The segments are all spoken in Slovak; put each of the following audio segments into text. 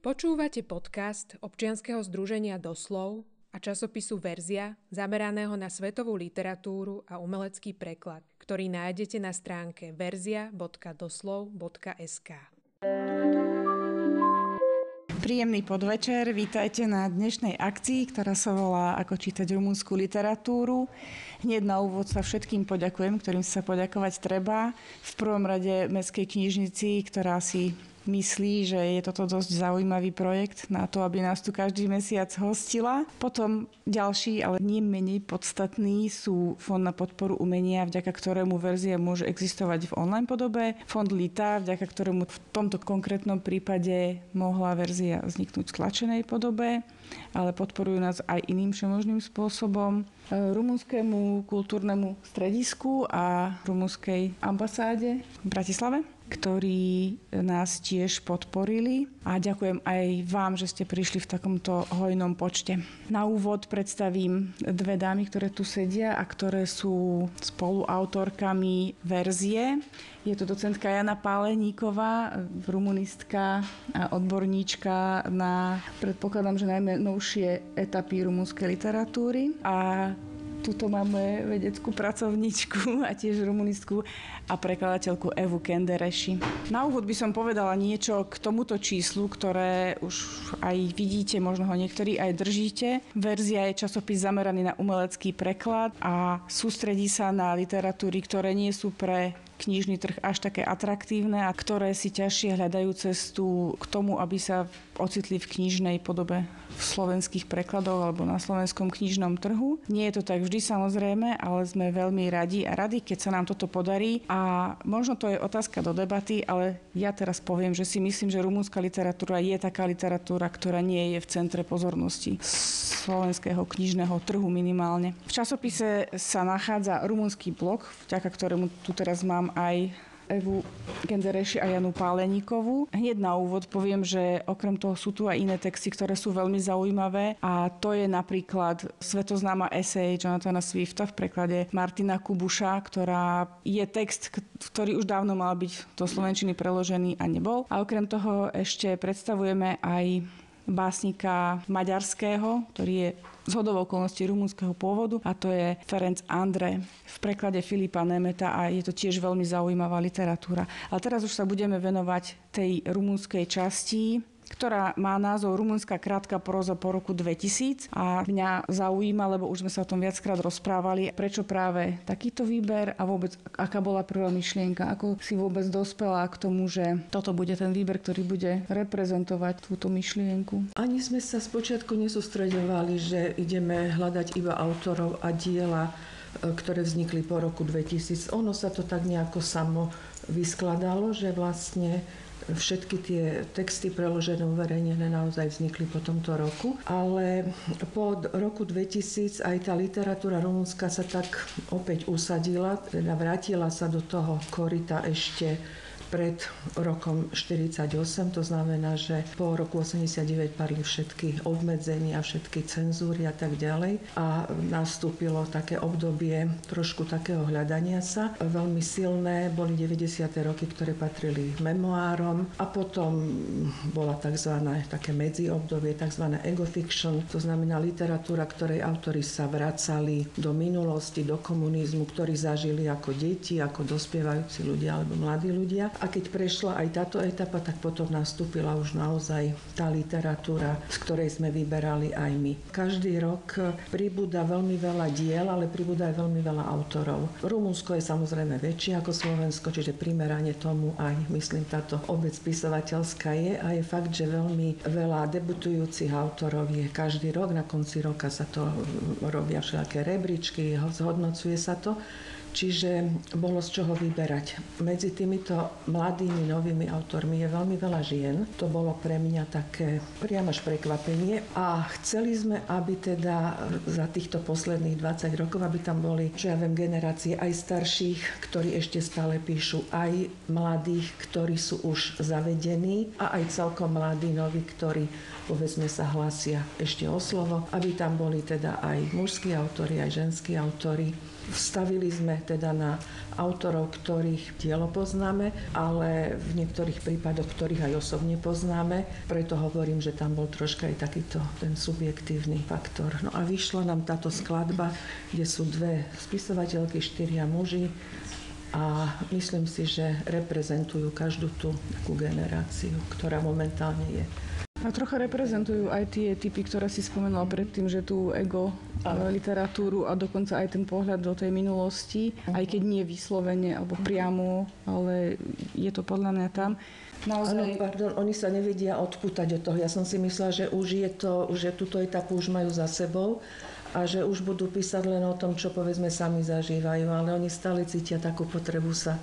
Počúvate podcast občianskeho združenia Doslov a časopisu Verzia zameraného na svetovú literatúru a umelecký preklad, ktorý nájdete na stránke verzia.doslov.sk. Príjemný podvečer, vítajte na dnešnej akcii, ktorá sa volá Ako čítať rumúnsku literatúru. Hneď na úvod sa všetkým poďakujem, ktorým sa poďakovať treba. V prvom rade Mestskej knižnici, ktorá si myslí, že je toto dosť zaujímavý projekt na to, aby nás tu každý mesiac hostila. Potom ďalší, ale nie menej podstatný sú Fond na podporu umenia, vďaka ktorému verzia môže existovať v online podobe, Fond Lita, vďaka ktorému v tomto konkrétnom prípade mohla verzia vzniknúť v tlačenej podobe, ale podporujú nás aj iným všemožným spôsobom. Rumunskému kultúrnemu stredisku a rumunskej ambasáde v Bratislave ktorí nás tiež podporili a ďakujem aj vám, že ste prišli v takomto hojnom počte. Na úvod predstavím dve dámy, ktoré tu sedia a ktoré sú spoluautorkami verzie. Je to docentka Jana Páleníková, rumunistka a odborníčka na, predpokladám, že najmä novšie etapy rumunskej literatúry a Tuto máme vedeckú pracovničku a tiež rumunistku a prekladateľku Evu Kendereši. Na úvod by som povedala niečo k tomuto číslu, ktoré už aj vidíte, možno ho niektorí aj držíte. Verzia je časopis zameraný na umelecký preklad a sústredí sa na literatúry, ktoré nie sú pre knižný trh až také atraktívne a ktoré si ťažšie hľadajú cestu k tomu, aby sa ocitli v knižnej podobe v slovenských prekladoch alebo na slovenskom knižnom trhu. Nie je to tak vždy samozrejme, ale sme veľmi radi a radi, keď sa nám toto podarí. A možno to je otázka do debaty, ale ja teraz poviem, že si myslím, že rumúnska literatúra je taká literatúra, ktorá nie je v centre pozornosti slovenského knižného trhu minimálne. V časopise sa nachádza rumúnsky blog, vďaka ktorému tu teraz mám aj Evu Gendereši a Janu Páleníkovú. Hneď na úvod poviem, že okrem toho sú tu aj iné texty, ktoré sú veľmi zaujímavé a to je napríklad svetoznáma esej Jonathana Swifta v preklade Martina Kubuša, ktorá je text, ktorý už dávno mal byť do Slovenčiny preložený a nebol. A okrem toho ešte predstavujeme aj básnika maďarského, ktorý je z hodov okolností rumúnskeho pôvodu a to je Ferenc Andre v preklade Filipa Nemeta a je to tiež veľmi zaujímavá literatúra. Ale teraz už sa budeme venovať tej rumúnskej časti ktorá má názov Rumunská krátka proza po roku 2000 a mňa zaujíma, lebo už sme sa o tom viackrát rozprávali, prečo práve takýto výber a vôbec aká bola prvá myšlienka, ako si vôbec dospela k tomu, že toto bude ten výber, ktorý bude reprezentovať túto myšlienku. Ani sme sa spočiatku nesústredovali, že ideme hľadať iba autorov a diela, e, ktoré vznikli po roku 2000. Ono sa to tak nejako samo vyskladalo, že vlastne Všetky tie texty preložené, uverejnené naozaj vznikli po tomto roku, ale po roku 2000 aj tá literatúra rumúnska sa tak opäť usadila, teda vrátila sa do toho korita ešte pred rokom 48, to znamená, že po roku 89 padli všetky obmedzenia, všetky cenzúry a tak ďalej a nastúpilo také obdobie trošku takého hľadania sa. Veľmi silné boli 90. roky, ktoré patrili memoárom a potom bola tzv. také medziobdobie, tzv. egofiction, to znamená literatúra, ktorej autory sa vracali do minulosti, do komunizmu, ktorí zažili ako deti, ako dospievajúci ľudia alebo mladí ľudia a keď prešla aj táto etapa, tak potom nastúpila už naozaj tá literatúra, z ktorej sme vyberali aj my. Každý rok pribúda veľmi veľa diel, ale pribúda aj veľmi veľa autorov. Rumunsko je samozrejme väčšie ako Slovensko, čiže primerane tomu aj, myslím, táto obec spisovateľská je a je fakt, že veľmi veľa debutujúcich autorov je každý rok. Na konci roka sa to robia všelaké rebríčky, zhodnocuje sa to. Čiže bolo z čoho vyberať. Medzi týmito mladými, novými autormi je veľmi veľa žien. To bolo pre mňa také priam až prekvapenie. A chceli sme, aby teda za týchto posledných 20 rokov, aby tam boli, čo ja viem, generácie aj starších, ktorí ešte stále píšu, aj mladých, ktorí sú už zavedení a aj celkom mladí, noví, ktorí povedzme sa hlásia ešte o slovo, aby tam boli teda aj mužskí autori, aj ženskí autori Vstavili sme teda na autorov, ktorých dielo poznáme, ale v niektorých prípadoch, ktorých aj osobne poznáme. Preto hovorím, že tam bol troška aj takýto ten subjektívny faktor. No a vyšla nám táto skladba, kde sú dve spisovateľky, štyria muži a myslím si, že reprezentujú každú tú takú generáciu, ktorá momentálne je. A trocha reprezentujú aj tie typy, ktoré si spomenula predtým, že tú ego ale. literatúru a dokonca aj ten pohľad do tej minulosti, aj keď nie vyslovene alebo priamo, ale je to podľa mňa tam. Naozaj... Ano, pardon, oni sa nevedia odpútať od toho. Ja som si myslela, že už je to, že túto etapu už majú za sebou a že už budú písať len o tom, čo povedzme sami zažívajú, ale oni stále cítia takú potrebu sa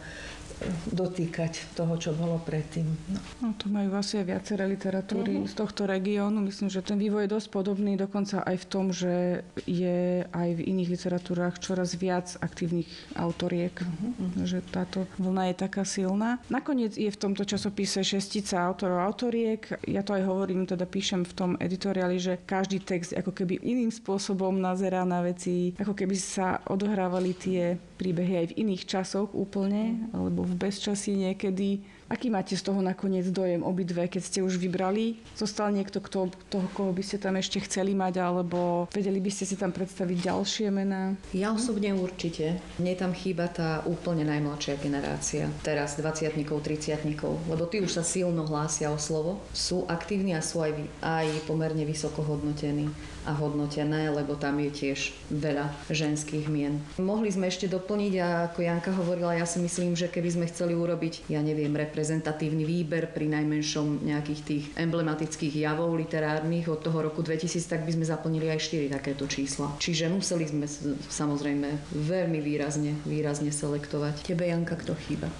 dotýkať toho, čo bolo predtým. No. no tu majú asi aj viaceré literatúry uh-huh. z tohto regiónu. Myslím, že ten vývoj je dosť podobný, dokonca aj v tom, že je aj v iných literatúrach čoraz viac aktívnych autoriek. Uh-huh. Že táto vlna je taká silná. Nakoniec je v tomto časopise šestica autorov autoriek. Ja to aj hovorím, teda píšem v tom editoriáli, že každý text ako keby iným spôsobom nazerá na veci, ako keby sa odohrávali tie príbehy aj v iných časoch úplne, alebo v bezčasí niekedy Aký máte z toho nakoniec dojem obidve, keď ste už vybrali? Zostal niekto, kto, toho, koho by ste tam ešte chceli mať, alebo vedeli by ste si tam predstaviť ďalšie mená? Ja osobne určite. Mne tam chýba tá úplne najmladšia generácia. Teraz 20 30 lebo tí už sa silno hlásia o slovo. Sú aktívni a sú aj, aj pomerne vysoko hodnotení a hodnotené, lebo tam je tiež veľa ženských mien. Mohli sme ešte doplniť a ako Janka hovorila, ja si myslím, že keby sme chceli urobiť, ja neviem, rep reprezentatívny výber pri najmenšom nejakých tých emblematických javov literárnych od toho roku 2000, tak by sme zaplnili aj 4 takéto čísla. Čiže museli sme samozrejme veľmi výrazne, výrazne selektovať. Tebe, Janka, kto chýba?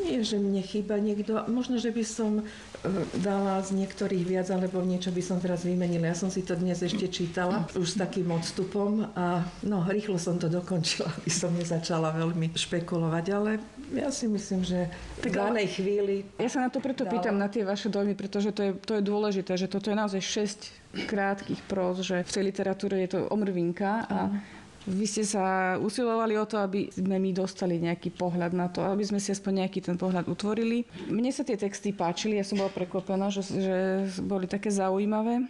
Nie, že mne chýba niekto. Možno, že by som e, dala z niektorých viac, alebo niečo by som teraz vymenila. Ja som si to dnes ešte čítala, už s takým odstupom a no, rýchlo som to dokončila, aby som nezačala veľmi špekulovať, ale ja si myslím, že v danej chvíli... Ja sa na to preto dala. pýtam, na tie vaše dojmy, pretože to je, to je dôležité, že toto je naozaj 6 krátkých próz, že v tej literatúre je to omrvinka a vy ste sa usilovali o to, aby sme my dostali nejaký pohľad na to, aby sme si aspoň nejaký ten pohľad utvorili. Mne sa tie texty páčili, ja som bola prekvapená, že, že boli také zaujímavé.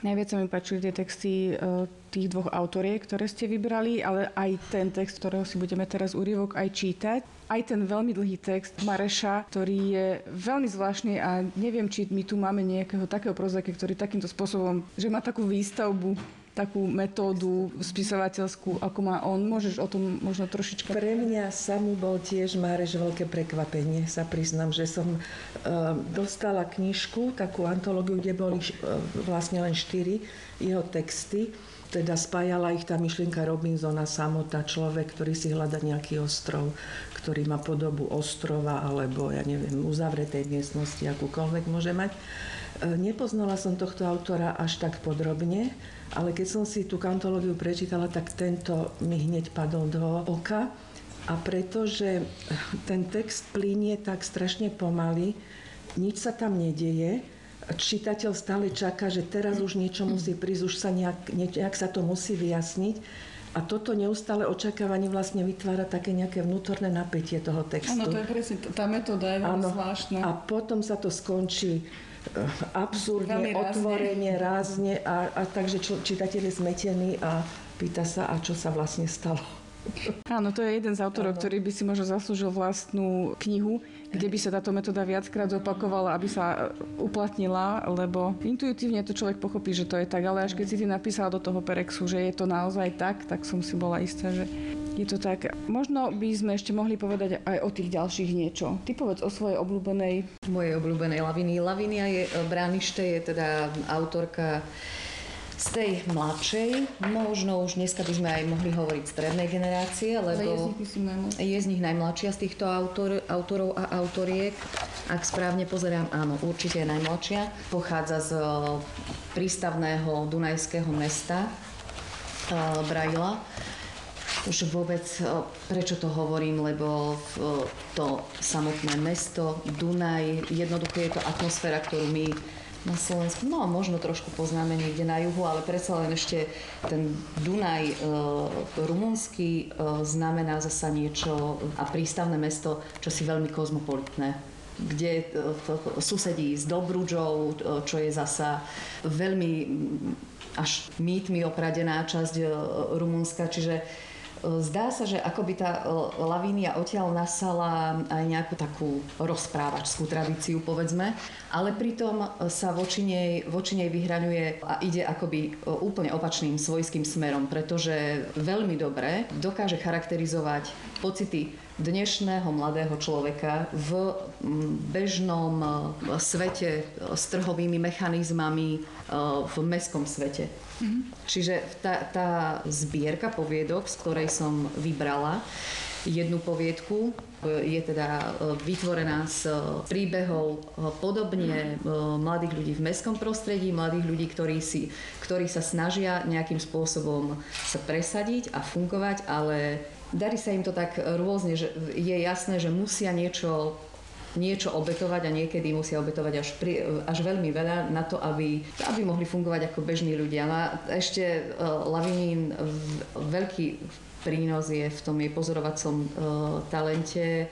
Najviac sa mi páčili tie texty e, tých dvoch autoriek, ktoré ste vybrali, ale aj ten text, ktorého si budeme teraz úryvok aj čítať. Aj ten veľmi dlhý text Mareša, ktorý je veľmi zvláštny a neviem, či my tu máme nejakého takého prozaka, ktorý takýmto spôsobom, že má takú výstavbu takú metódu spisovateľskú, ako má on. Môžeš o tom možno trošička... Pre mňa samú bol tiež Máreš veľké prekvapenie, sa priznám, že som uh, dostala knižku, takú antológiu, kde boli uh, vlastne len štyri jeho texty. Teda spájala ich tá myšlienka Robinsona, samota, človek, ktorý si hľada nejaký ostrov, ktorý má podobu ostrova alebo, ja neviem, uzavretej miestnosti, akúkoľvek môže mať. Uh, nepoznala som tohto autora až tak podrobne, ale keď som si tú kantológiu prečítala, tak tento mi hneď padol do oka. A pretože ten text plinie tak strašne pomaly, nič sa tam nedieje, čitateľ stále čaká, že teraz už niečo musí prísť, už sa nejak, nejak sa to musí vyjasniť. A toto neustále očakávanie vlastne vytvára také nejaké vnútorné napätie toho textu. Áno, to je presne, tá metóda je veľmi zvláštna. A potom sa to skončí absurdne, otvorenie, rázne a, a takže čitateľ je zmetený a pýta sa, a čo sa vlastne stalo. Áno, to je jeden z autorov, ktorý by si možno zaslúžil vlastnú knihu, kde by sa táto metóda viackrát zopakovala, aby sa uplatnila, lebo intuitívne to človek pochopí, že to je tak, ale až keď si ty napísal do toho Perexu, že je to naozaj tak, tak som si bola istá, že je to tak. Možno by sme ešte mohli povedať aj o tých ďalších niečo. Ty povedz o svojej obľúbenej. Mojej obľúbenej Laviny. Lavinia je, e, Bránište je teda autorka z tej mladšej, možno už dneska by sme aj mohli hovoriť strednej generácie, lebo je z nich, najmladšia z týchto autor, autorov a autoriek. Ak správne pozerám, áno, určite je najmladšia. Pochádza z e, prístavného dunajského mesta uh, Braila už vôbec, e, prečo to hovorím, lebo to samotné mesto, Dunaj, jednoducho je to atmosféra, ktorú my na Slovensku. No možno trošku poznáme niekde na juhu, ale predsa len ešte ten Dunaj e, rumunský e, znamená zasa niečo a prístavné mesto, čo si veľmi kozmopolitné kde e, susedí s Dobrudžou, e, čo je zasa veľmi až mýtmi opradená časť e, Rumunska, čiže Zdá sa, že akoby tá Lavínia odtiaľ nasala aj nejakú takú rozprávačskú tradíciu, povedzme, ale pritom sa voči nej, voči nej vyhraňuje a ide akoby úplne opačným svojským smerom, pretože veľmi dobre dokáže charakterizovať pocity dnešného mladého človeka v bežnom svete s trhovými mechanizmami v mestskom svete. Mm-hmm. Čiže tá, tá zbierka poviedok, z ktorej som vybrala jednu poviedku, je teda vytvorená z príbehov podobne mladých ľudí v mestskom prostredí, mladých ľudí, ktorí, si, ktorí sa snažia nejakým spôsobom sa presadiť a fungovať, ale darí sa im to tak rôzne, že je jasné, že musia niečo niečo obetovať a niekedy musia obetovať až, pri, až veľmi veľa na to, aby, aby mohli fungovať ako bežní ľudia. No a ešte uh, Lavinín veľký prínos je v tom jej pozorovacom uh, talente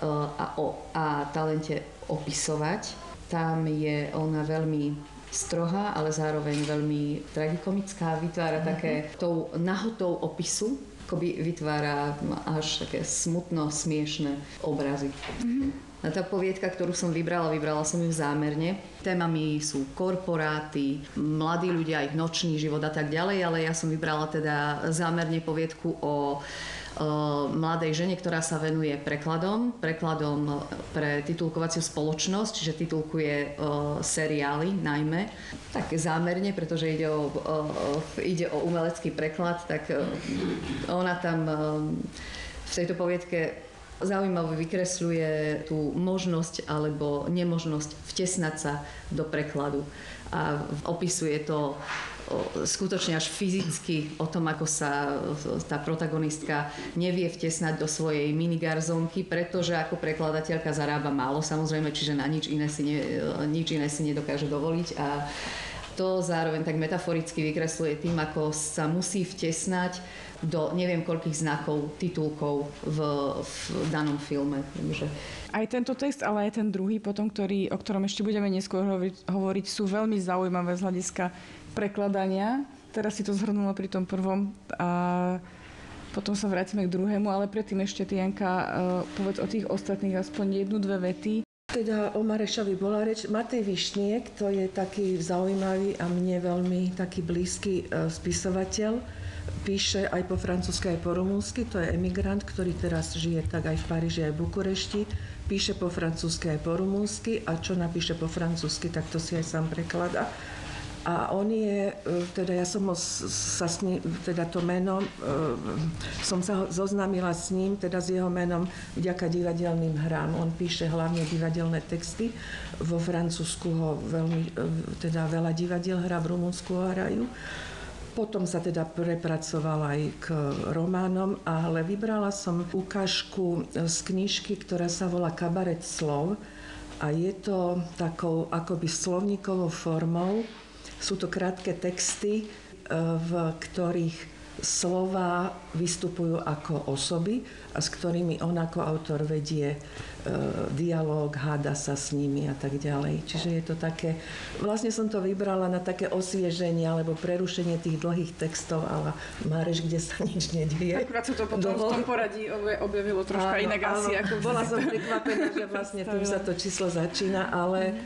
uh, a, o, a talente opisovať. Tam je ona veľmi strohá, ale zároveň veľmi tragikomická, vytvára mm-hmm. také tou nahotou opisu, akoby vytvára až také smutno smiešné obrazy. Mm-hmm. Tá poviedka, ktorú som vybrala, vybrala som ju zámerne. Témami sú korporáty, mladí ľudia, ich nočný život a tak ďalej, ale ja som vybrala teda zámerne poviedku o mladej žene, ktorá sa venuje prekladom, prekladom pre titulkovaciu spoločnosť, čiže titulkuje seriály najmä. Tak zámerne, pretože ide o, ide o umelecký preklad, tak ona tam v tejto poviedke zaujímavo vykresľuje tú možnosť alebo nemožnosť vtesnať sa do prekladu a opisuje to skutočne až fyzicky o tom, ako sa tá protagonistka nevie vtesnať do svojej minigarzónky, pretože ako prekladateľka zarába málo samozrejme, čiže na nič iné si, ne, nič iné si nedokáže dovoliť a to zároveň tak metaforicky vykresluje tým, ako sa musí vtesnať do neviem koľkých znakov, titulkov v, v danom filme. Takže... Aj tento text, ale aj ten druhý potom, ktorý, o ktorom ešte budeme neskôr hovoriť, hovoriť sú veľmi zaujímavé z hľadiska prekladania. Teraz si to zhrnula pri tom prvom a potom sa vrátime k druhému, ale predtým ešte Tianka, e, povedz o tých ostatných aspoň jednu, dve vety. Teda o Marešovi bola reč. Matej Višniek, to je taký zaujímavý a mne veľmi taký blízky e, spisovateľ píše aj po francúzsky, aj po rumúnsky. To je emigrant, ktorý teraz žije tak aj v Paríži, aj v Bukurešti. Píše po francúzsky, aj po rumúnsky a čo napíše po francúzsky, tak to si aj sám preklada. A on je, e, teda ja som sa s ním, teda to meno, e, som sa zoznámila s ním, teda s jeho menom vďaka divadelným hrám. On píše hlavne divadelné texty. Vo Francúzsku ho veľmi, e, teda veľa divadiel hrá, v Rumunsku ho hrajú. Potom sa teda prepracovala aj k románom, ale vybrala som ukážku z knižky, ktorá sa volá Kabaret slov a je to takou akoby slovníkovou formou. Sú to krátke texty, e, v ktorých slova vystupujú ako osoby a s ktorými on ako autor vedie e, dialog, háda sa s nimi a tak ďalej. Čiže je to také, vlastne som to vybrala na také osvieženie alebo prerušenie tých dlhých textov, ale Máreš, kde sa nič nedieje. Akurát sa to potom Doho. v tom poradí objavilo troška áno, inak áno. asi. Ako Bola som prekvapená, že vlastne tým sa to číslo začína, ale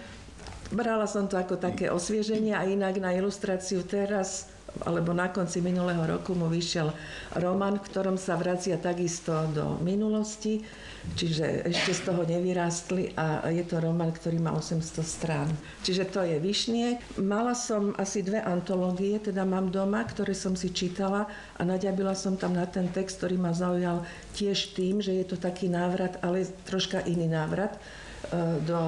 brala som to ako také osvieženie a inak na ilustráciu teraz alebo na konci minulého roku mu vyšiel román, v ktorom sa vracia takisto do minulosti, čiže ešte z toho nevyrástli a je to román, ktorý má 800 strán. Čiže to je Višnie. Mala som asi dve antológie, teda mám doma, ktoré som si čítala a naďabila som tam na ten text, ktorý ma zaujal tiež tým, že je to taký návrat, ale troška iný návrat do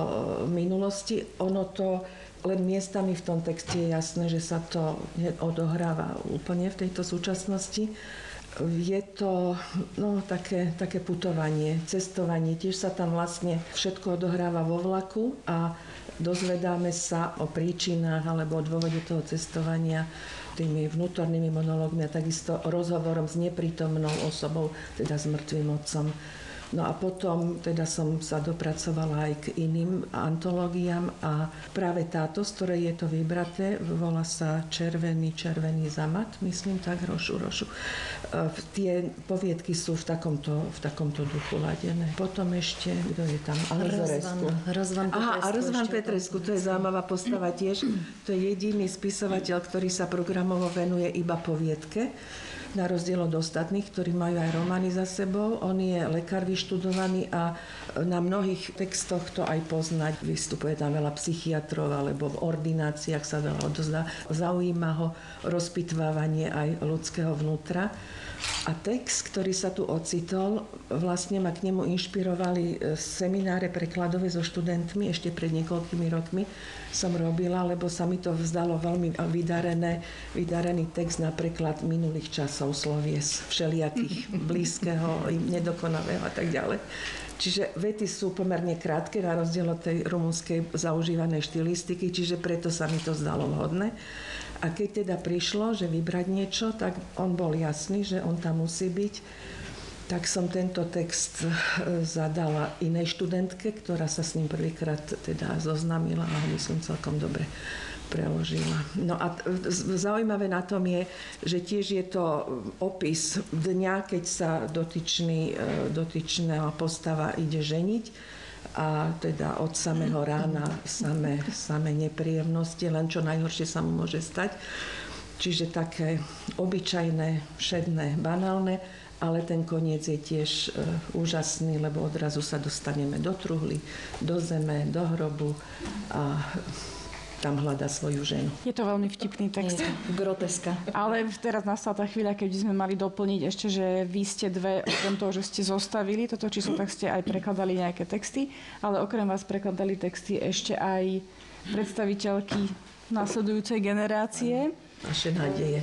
minulosti. Ono to len miestami v tom texte je jasné, že sa to odohráva úplne v tejto súčasnosti. Je to no, také, také putovanie, cestovanie. Tiež sa tam vlastne všetko odohráva vo vlaku a dozvedáme sa o príčinách alebo o dôvode toho cestovania tými vnútornými monológmi a takisto rozhovorom s neprítomnou osobou, teda s mŕtvým otcom. No a potom teda som sa dopracovala aj k iným antológiám a práve táto, z ktorej je to vybraté, volá sa Červený, červený zamat, myslím tak, Rošu, Rošu. E, tie poviedky sú v takomto, v takomto duchu ladené. Potom ešte, kto je tam? Rozvan, Rozvan Petresku. Aha, Rozvan Petresku, to je zaujímavá postava tiež. To je jediný spisovateľ, ktorý sa programovo venuje iba poviedke na rozdiel od ostatných, ktorí majú aj romány za sebou. On je lekár vyštudovaný a na mnohých textoch to aj poznať. Vystupuje tam veľa psychiatrov alebo v ordináciách sa veľa odozdá. Zaujíma ho rozpitvávanie aj ľudského vnútra. A text, ktorý sa tu ocitol, vlastne ma k nemu inšpirovali e, semináre prekladové so študentmi ešte pred niekoľkými rokmi som robila, lebo sa mi to vzdalo veľmi vydarené, vydarený text na preklad minulých časov slovies, všelijakých, blízkeho, nedokonavého a tak ďalej. Čiže vety sú pomerne krátke na rozdiel od tej rumunskej zaužívanej štilistiky, čiže preto sa mi to zdalo vhodné. A keď teda prišlo, že vybrať niečo, tak on bol jasný, že on tam musí byť tak som tento text e, zadala inej študentke, ktorá sa s ním prvýkrát teda zoznámila a ho myslím celkom dobre preložila. No a zaujímavé na tom je, že tiež je to opis dňa, keď sa dotyčný, e, dotyčná postava ide ženiť a teda od samého rána samé, samé nepríjemnosti, len čo najhoršie sa mu môže stať. Čiže také obyčajné, všedné, banálne ale ten koniec je tiež e, úžasný, lebo odrazu sa dostaneme do truhly, do zeme, do hrobu a tam hľada svoju ženu. Je to veľmi vtipný text. Je, groteska. Ale teraz nastala tá chvíľa, keď sme mali doplniť ešte, že vy ste dve, okrem toho, že ste zostavili toto číslo, tak ste aj prekladali nejaké texty, ale okrem vás prekladali texty ešte aj predstaviteľky následujúcej generácie. Naše nádeje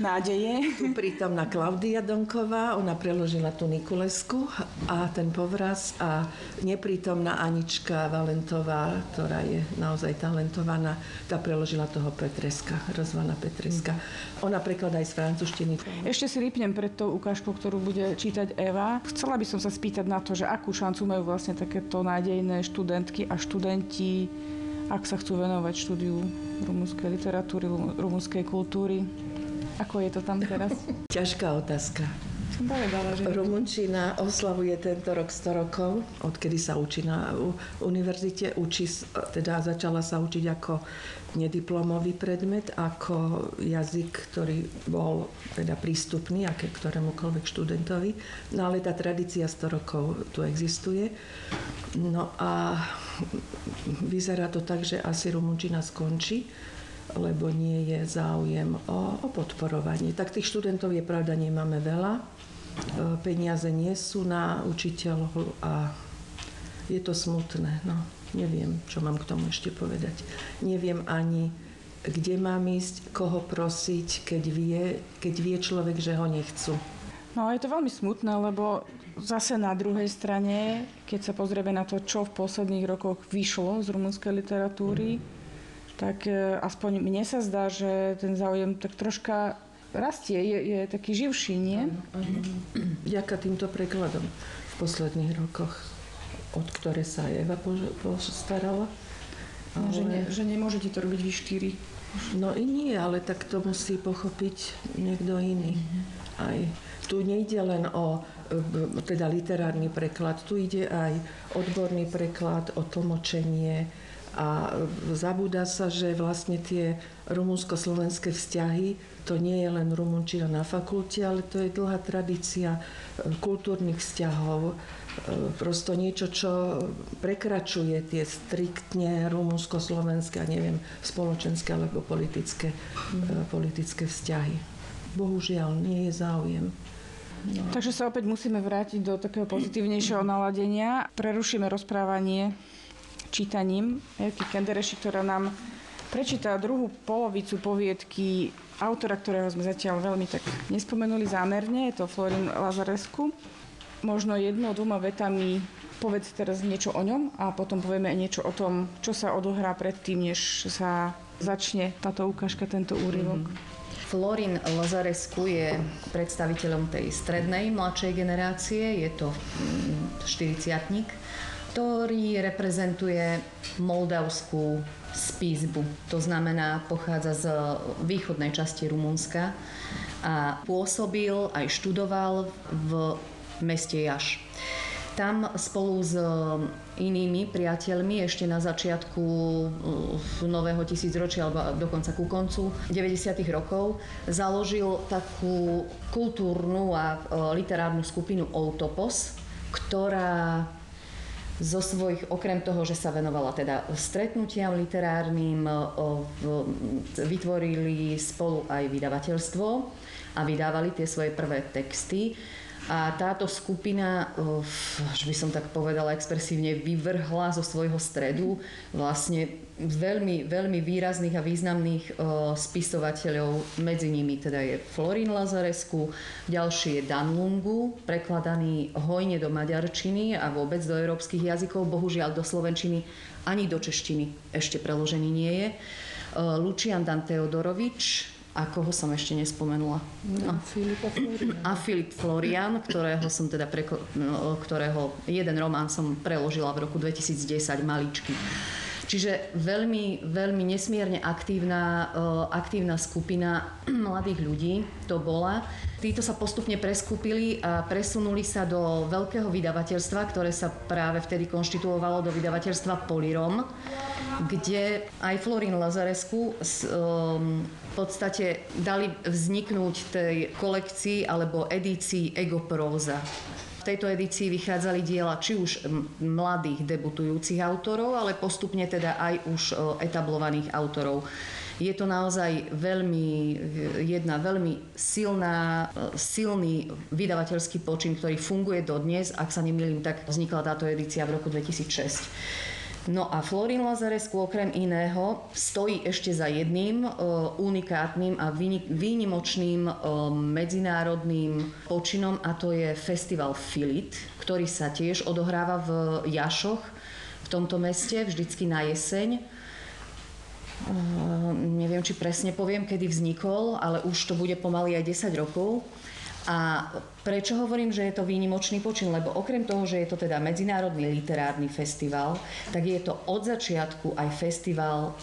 nádeje. Tu prítomná Klaudia Donková, ona preložila tú Nikulesku a ten povraz a neprítomná Anička Valentová, ktorá je naozaj talentovaná, tá preložila toho Petreska, rozvana Petreska. Ona prekladá aj z francúzštiny. Ešte si rýpnem pred tou ukážkou, ktorú bude čítať Eva. Chcela by som sa spýtať na to, že akú šancu majú vlastne takéto nádejné študentky a študenti ak sa chcú venovať štúdiu rumúnskej literatúry, rumúnskej kultúry. Ako je to tam teraz? Ťažká otázka. Som povedala, že... Rumunčina oslavuje tento rok 100 rokov, odkedy sa učí na univerzite. Učí, teda začala sa učiť ako nediplomový predmet, ako jazyk, ktorý bol teda prístupný aké ktorémukoľvek študentovi. No ale tá tradícia 100 rokov tu existuje. No a vyzerá to tak, že asi Rumunčina skončí lebo nie je záujem o, o podporovanie. Tak tých študentov je pravda, nemáme veľa. E, peniaze nie sú na učiteľov a je to smutné. No, neviem, čo mám k tomu ešte povedať. Neviem ani, kde mám ísť, koho prosiť, keď vie, keď vie človek, že ho nechcú. No je to veľmi smutné, lebo zase na druhej strane, keď sa pozrieme na to, čo v posledných rokoch vyšlo z rumunskej literatúry, mm tak e, aspoň mne sa zdá, že ten záujem tak troška rastie, je, je taký živší, nie? Vďaka týmto prekladom v posledných rokoch, od ktoré sa Eva postarala. Ale... Že, ne, že nemôžete to robiť vy štyri. No i nie, ale tak to musí pochopiť niekto iný. Aj tu nejde len o e, teda literárny preklad, tu ide aj odborný preklad, o tlmočenie, a zabúda sa, že vlastne tie rumunsko-slovenské vzťahy, to nie je len rumunčina na fakulte, ale to je dlhá tradícia e, kultúrnych vzťahov, e, prosto niečo, čo prekračuje tie striktne rumunsko-slovenské, neviem, spoločenské alebo politické, mm. politické vzťahy. Bohužiaľ, nie je záujem. No. Takže sa opäť musíme vrátiť do takého pozitívnejšieho naladenia. Prerušíme rozprávanie čítaním Erky Kendereši, ktorá nám prečíta druhú polovicu poviedky autora, ktorého sme zatiaľ veľmi tak nespomenuli zámerne, je to Florin Lazarescu. Možno jednou, dvoma vetami povedz teraz niečo o ňom a potom povieme niečo o tom, čo sa odohrá predtým, než sa začne táto ukážka, tento úryvok. Mm-hmm. Florin Lazarescu je predstaviteľom tej strednej, mladšej generácie, je to 40 mm, ktorý reprezentuje moldavskú spízbu. To znamená, pochádza z východnej časti Rumunska a pôsobil aj študoval v meste Jaš. Tam spolu s inými priateľmi ešte na začiatku uh, nového tisícročia alebo dokonca ku koncu 90. rokov založil takú kultúrnu a uh, literárnu skupinu Autopos, ktorá zo svojich, okrem toho, že sa venovala teda stretnutiam literárnym, vytvorili spolu aj vydavateľstvo a vydávali tie svoje prvé texty a táto skupina, až by som tak povedala expresívne, vyvrhla zo svojho stredu vlastne veľmi, veľmi výrazných a významných spisovateľov. Medzi nimi teda je Florin Lazarescu, ďalší je Dan Lungu, prekladaný hojne do maďarčiny a vôbec do európskych jazykov, bohužiaľ do slovenčiny ani do češtiny ešte preložený nie je. Lucian Dan Teodorovič, a koho som ešte nespomenula? No. Filipa Florian. A Filip Florian, ktorého som teda preko, no, ktorého jeden román som preložila v roku 2010 maličky. Čiže veľmi, veľmi nesmierne aktívna, aktívna skupina mladých ľudí to bola. Títo sa postupne preskúpili a presunuli sa do veľkého vydavateľstva, ktoré sa práve vtedy konštituovalo do vydavateľstva Polirom, kde aj Florin Lazarescu v podstate dali vzniknúť tej kolekcii alebo edícii Egopróza tejto edícii vychádzali diela či už mladých debutujúcich autorov, ale postupne teda aj už etablovaných autorov. Je to naozaj veľmi, jedna veľmi silná, silný vydavateľský počin, ktorý funguje dodnes. Ak sa nemýlim, tak vznikla táto edícia v roku 2006. No a Florin Lazarescu okrem iného stojí ešte za jedným uh, unikátnym a výnimočným uh, medzinárodným počinom a to je festival Filit, ktorý sa tiež odohráva v Jašoch v tomto meste vždycky na jeseň. Uh, neviem, či presne poviem, kedy vznikol, ale už to bude pomaly aj 10 rokov. A prečo hovorím, že je to výnimočný počin? Lebo okrem toho, že je to teda medzinárodný literárny festival, tak je to od začiatku aj festival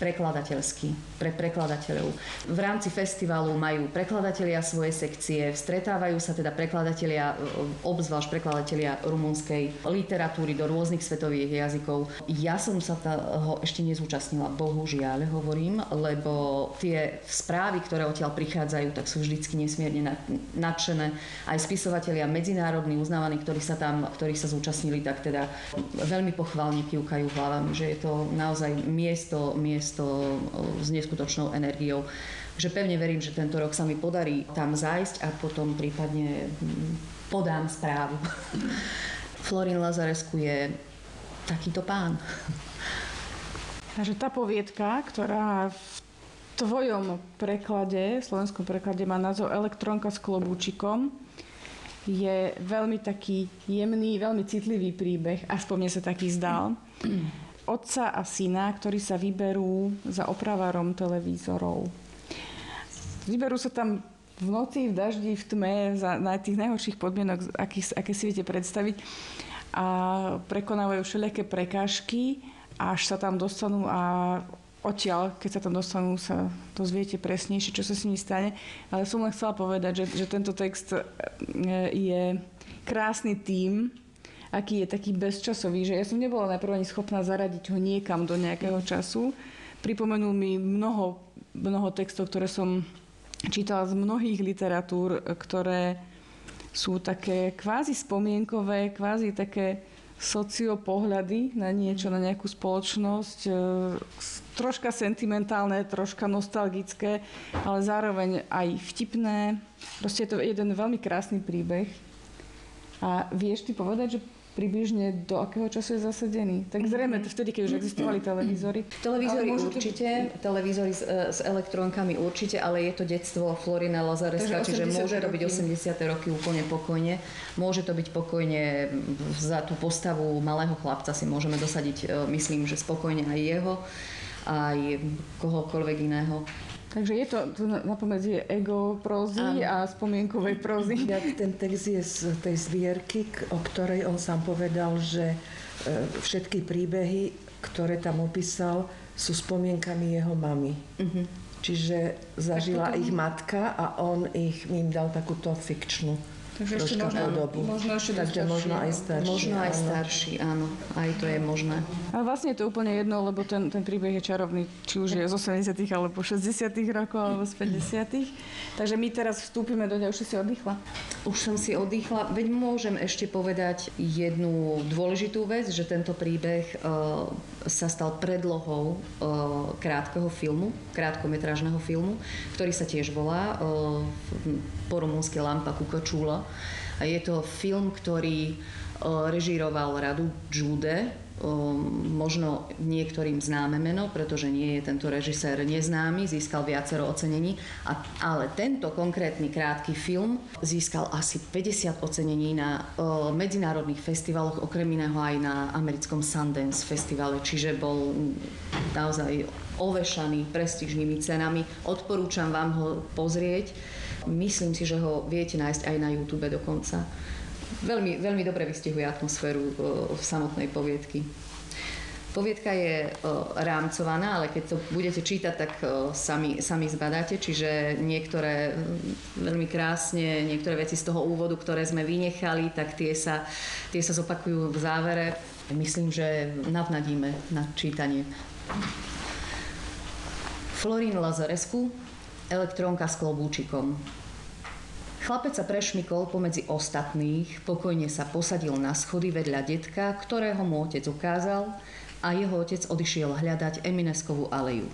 prekladateľský pre prekladateľov. V rámci festivalu majú prekladatelia svoje sekcie, stretávajú sa teda prekladatelia, obzvlášť prekladatelia rumunskej literatúry do rôznych svetových jazykov. Ja som sa toho ešte nezúčastnila, bohužiaľ hovorím, lebo tie správy, ktoré odtiaľ prichádzajú, tak sú vždycky nesmierne nadšené. Aj spisovatelia medzinárodní, uznávaní, ktorí sa tam, ktorí sa zúčastnili, tak teda veľmi pochválne kývkajú hlavami, že je to naozaj miesto, miesto miesto s neskutočnou energiou. Že pevne verím, že tento rok sa mi podarí tam zájsť a potom prípadne hm, podám správu. Florin Lazarescu je takýto pán. Takže tá poviedka, ktorá v tvojom preklade, v slovenskom preklade má názov Elektronka s klobúčikom, je veľmi taký jemný, veľmi citlivý príbeh, aspoň mne sa taký zdal otca a syna, ktorí sa vyberú za opravárom televízorov. Vyberú sa tam v noci, v daždi, v tme, za, na tých najhorších podmienok, aký, aké si viete predstaviť a prekonávajú všelijaké prekážky, až sa tam dostanú a odtiaľ, keď sa tam dostanú, sa dozviete presnejšie, čo sa s nimi stane. Ale som len chcela povedať, že, že tento text e, je krásny tým, aký je taký bezčasový, že ja som nebola najprv ani schopná zaradiť ho niekam do nejakého času. Pripomenul mi mnoho, mnoho textov, ktoré som čítala z mnohých literatúr, ktoré sú také kvázi spomienkové, kvázi také sociopohľady na niečo, na nejakú spoločnosť, e, troška sentimentálne, troška nostalgické, ale zároveň aj vtipné. Proste je to jeden veľmi krásny príbeh. A vieš ty povedať, že približne do akého času je zasadený? Tak zrejme to vtedy, keď už existovali televízory. Televízory určite, byť... televízory s, e, s elektrónkami určite, ale je to detstvo Florina Lazareska, čiže môže robiť 80. roky úplne pokojne. Môže to byť pokojne za tú postavu malého chlapca si môžeme dosadiť, e, myslím, že spokojne aj jeho aj kohokoľvek iného. Takže je to, to napomedzi ego prózy a spomienkovej prózy. Ten text je z tej zvierky, o ktorej on sám povedal, že e, všetky príbehy, ktoré tam opísal, sú spomienkami jeho mamy. Uh-huh. Čiže zažila ich matka a on ich im dal takúto fikčnú Takže ešte možno, dobu. možno ešte Takže starší, možno aj starší. Možno aj áno. starší, áno. Aj to je možné. A vlastne je to úplne jedno, lebo ten, ten príbeh je čarovný, či už je z 80 alebo 60 rokov, alebo z 50 Takže my teraz vstúpime do ďalšie si oddychla. Už som si oddychla. Veď môžem ešte povedať jednu dôležitú vec, že tento príbeh uh, sa stal predlohou uh, krátkeho filmu, krátkometrážneho filmu, ktorý sa tiež volá uh, po rumúnsky Lampa Kukačúla je to film, ktorý e, režíroval Radu Jude, e, možno niektorým známe meno, pretože nie je tento režisér neznámy, získal viacero ocenení, ale tento konkrétny krátky film získal asi 50 ocenení na e, medzinárodných festivaloch, okrem iného aj na americkom Sundance festivale, čiže bol naozaj ovešaný prestížnymi cenami. Odporúčam vám ho pozrieť Myslím si, že ho viete nájsť aj na YouTube dokonca. Veľmi, veľmi dobre vystihuje atmosféru e, v samotnej poviedky. Poviedka je e, rámcovaná, ale keď to budete čítať, tak e, sami, sami zbadáte, čiže niektoré veľmi krásne, niektoré veci z toho úvodu, ktoré sme vynechali, tak tie sa, tie sa zopakujú v závere. Myslím, že navnadíme na čítanie. Florín Lazarescu elektrónka s klobúčikom. Chlapec sa prešmykol pomedzi ostatných, pokojne sa posadil na schody vedľa detka, ktorého mu otec ukázal a jeho otec odišiel hľadať Emineskovú aleju.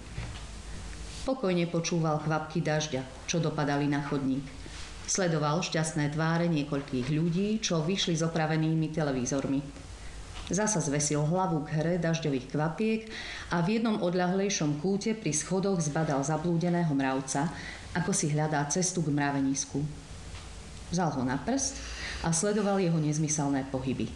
Pokojne počúval kvapky dažďa, čo dopadali na chodník. Sledoval šťastné tváre niekoľkých ľudí, čo vyšli s opravenými televízormi. Zasa zvesil hlavu k hre dažďových kvapiek a v jednom odľahlejšom kúte pri schodoch zbadal zablúdeného mravca, ako si hľadá cestu k mravenisku. Vzal ho na prst a sledoval jeho nezmyselné pohyby.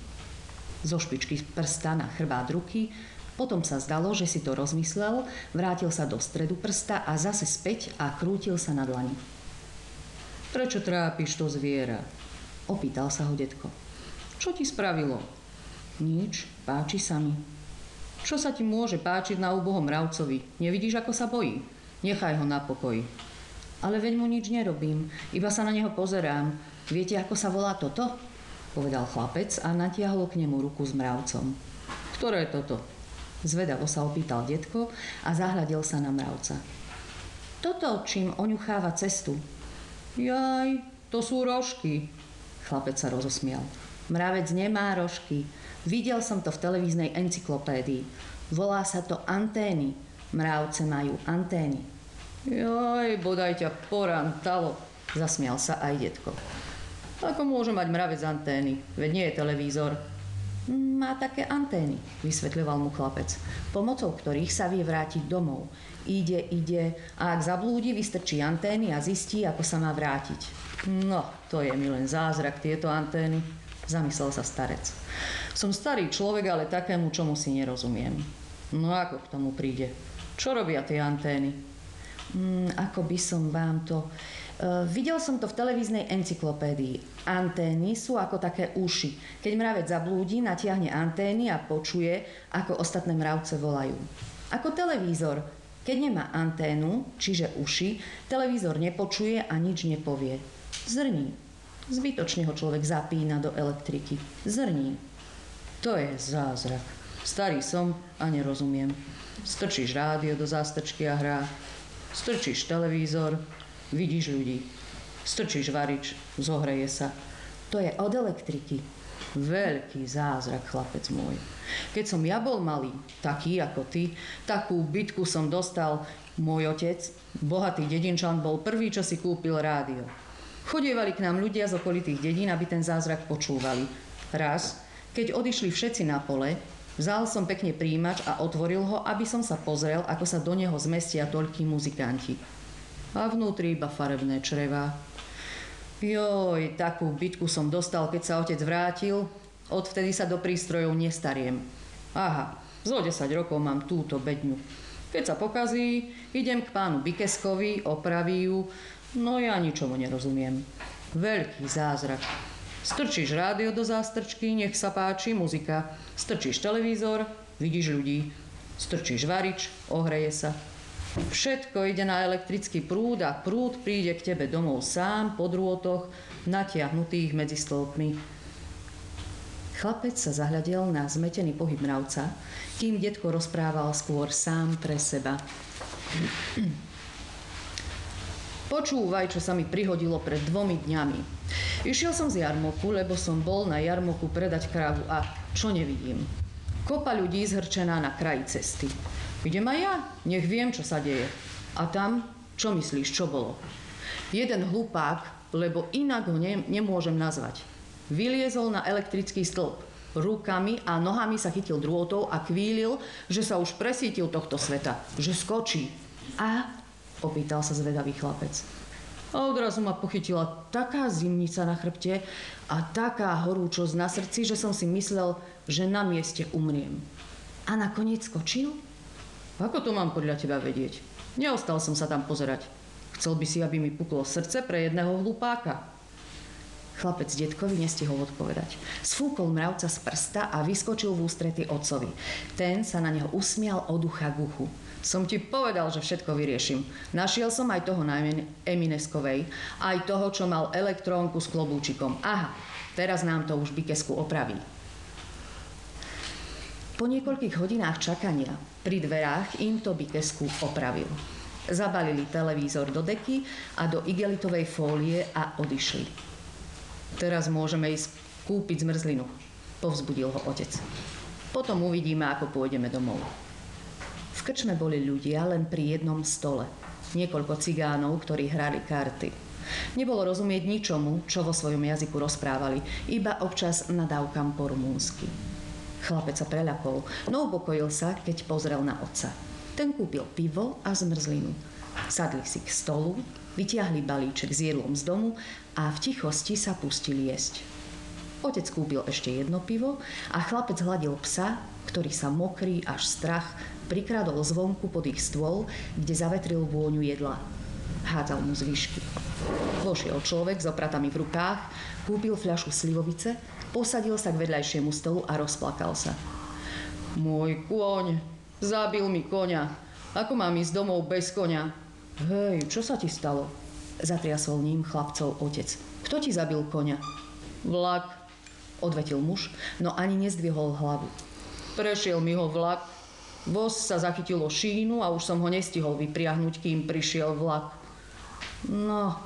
Zo špičky prsta na chrbát ruky potom sa zdalo, že si to rozmyslel, vrátil sa do stredu prsta a zase späť a krútil sa na dlani. Prečo trápiš to zviera? Opýtal sa ho detko. Čo ti spravilo? Nič, páči sa mi. Čo sa ti môže páčiť na úbohom mravcovi? Nevidíš, ako sa bojí? Nechaj ho na pokoji. Ale veď mu nič nerobím, iba sa na neho pozerám. Viete, ako sa volá toto? Povedal chlapec a natiahol k nemu ruku s mravcom. Ktoré je toto? Zvedavo sa opýtal detko a zahľadil sa na mravca. Toto, čím oňucháva cestu. Jaj, to sú rožky. Chlapec sa rozosmial. Mravec nemá rožky, Videl som to v televíznej encyklopédii. Volá sa to antény. Mravce majú antény. Joj, bodaj ťa porantalo, zasmial sa aj detko. Ako môže mať mravec antény? Veď nie je televízor. Má také antény, vysvetľoval mu chlapec, pomocou ktorých sa vie vrátiť domov. Ide, ide a ak zablúdi, vystrčí antény a zistí, ako sa má vrátiť. No, to je mi len zázrak, tieto antény, zamyslel sa starec. Som starý človek, ale takému, čomu si nerozumiem. No ako k tomu príde? Čo robia tie antény? Mm, ako by som vám to... Uh, videl som to v televíznej encyklopédii. Antény sú ako také uši. Keď mravec zablúdi, natiahne antény a počuje, ako ostatné mravce volajú. Ako televízor. Keď nemá anténu, čiže uši, televízor nepočuje a nič nepovie. Zrní. Zbytočne ho človek zapína do elektriky. Zrní. To je zázrak. Starý som a nerozumiem. Strčíš rádio do zástrčky a hrá. Strčíš televízor, vidíš ľudí. Strčíš varič, zohreje sa. To je od elektriky. Veľký zázrak, chlapec môj. Keď som ja bol malý, taký ako ty, takú bitku som dostal. Môj otec, bohatý dedinčan, bol prvý, čo si kúpil rádio. Chodievali k nám ľudia z okolitých dedín, aby ten zázrak počúvali. Raz Keď odišli všetci na pole, vzal som pekne príjimač a otvoril ho, aby som sa pozrel, ako sa do neho zmestia toľkí muzikanti. A vnútri iba farebné čreva. Joj, takú bitku som dostal, keď sa otec vrátil. Odvtedy sa do prístrojov nestariem. Aha, zo 10 rokov mám túto bedňu. Keď sa pokazí, idem k pánu Bikeskovi, opraví ju, no ja ničomu nerozumiem. Veľký zázrak. Strčíš rádio do zástrčky, nech sa páči, muzika. Strčíš televízor, vidíš ľudí. Strčíš varič, ohreje sa. Všetko ide na elektrický prúd a prúd príde k tebe domov sám po drôtoch, natiahnutých medzi stĺpmi. Chlapec sa zahľadel na zmetený pohyb mravca, kým detko rozprával skôr sám pre seba. Počúvaj, čo sa mi prihodilo pred dvomi dňami. Išiel som z jarmoku, lebo som bol na jarmoku predať krávu a čo nevidím? Kopa ľudí zhrčená na kraji cesty. Idem aj ja, nech viem, čo sa deje. A tam, čo myslíš, čo bolo? Jeden hlupák, lebo inak ho ne, nemôžem nazvať. Vyliezol na elektrický stĺp. Rukami a nohami sa chytil drôtov a kvílil, že sa už presítil tohto sveta, že skočí. A Opýtal sa zvedavý chlapec. Odrazu ma pochytila taká zimnica na chrbte a taká horúčosť na srdci, že som si myslel, že na mieste umriem. A nakoniec skočil? Ako to mám podľa teba vedieť? Neostal som sa tam pozerať. Chcel by si, aby mi puklo srdce pre jedného hlupáka. Chlapec detkovi nestihol odpovedať. Sfúkol mravca z prsta a vyskočil v ústrety otcovi. Ten sa na neho usmial od ucha k uchu. Som ti povedal, že všetko vyriešim. Našiel som aj toho na Emineskovej, aj toho, čo mal elektrónku s klobúčikom. Aha, teraz nám to už Bikesku opraví. Po niekoľkých hodinách čakania pri dverách im to Bikesku opravil. Zabalili televízor do deky a do igelitovej fólie a odišli. Teraz môžeme ísť kúpiť zmrzlinu, povzbudil ho otec. Potom uvidíme, ako pôjdeme domov. V krčme boli ľudia len pri jednom stole. Niekoľko cigánov, ktorí hrali karty. Nebolo rozumieť ničomu, čo vo svojom jazyku rozprávali, iba občas nadávkam po rumúnsky. Chlapec sa preľakol, no upokojil sa, keď pozrel na otca. Ten kúpil pivo a zmrzlinu. Sadli si k stolu, vytiahli balíček s jedlom z domu a v tichosti sa pustili jesť. Otec kúpil ešte jedno pivo a chlapec hladil psa, ktorý sa mokrý až strach prikradol zvonku pod ich stôl, kde zavetril vôňu jedla. Hádzal mu zvyšky. Vošiel človek s opratami v rukách, kúpil fľašu slivovice, posadil sa k vedľajšiemu stolu a rozplakal sa. Môj kôň, zabil mi koňa. Ako mám ísť domov bez koňa? Hej, čo sa ti stalo? Zatriasol ním chlapcov otec. Kto ti zabil koňa? Vlak, odvetil muž, no ani nezdvihol hlavu. Prešiel mi ho vlak, Voz sa zachytilo šínu a už som ho nestihol vypriahnuť, kým prišiel vlak. No,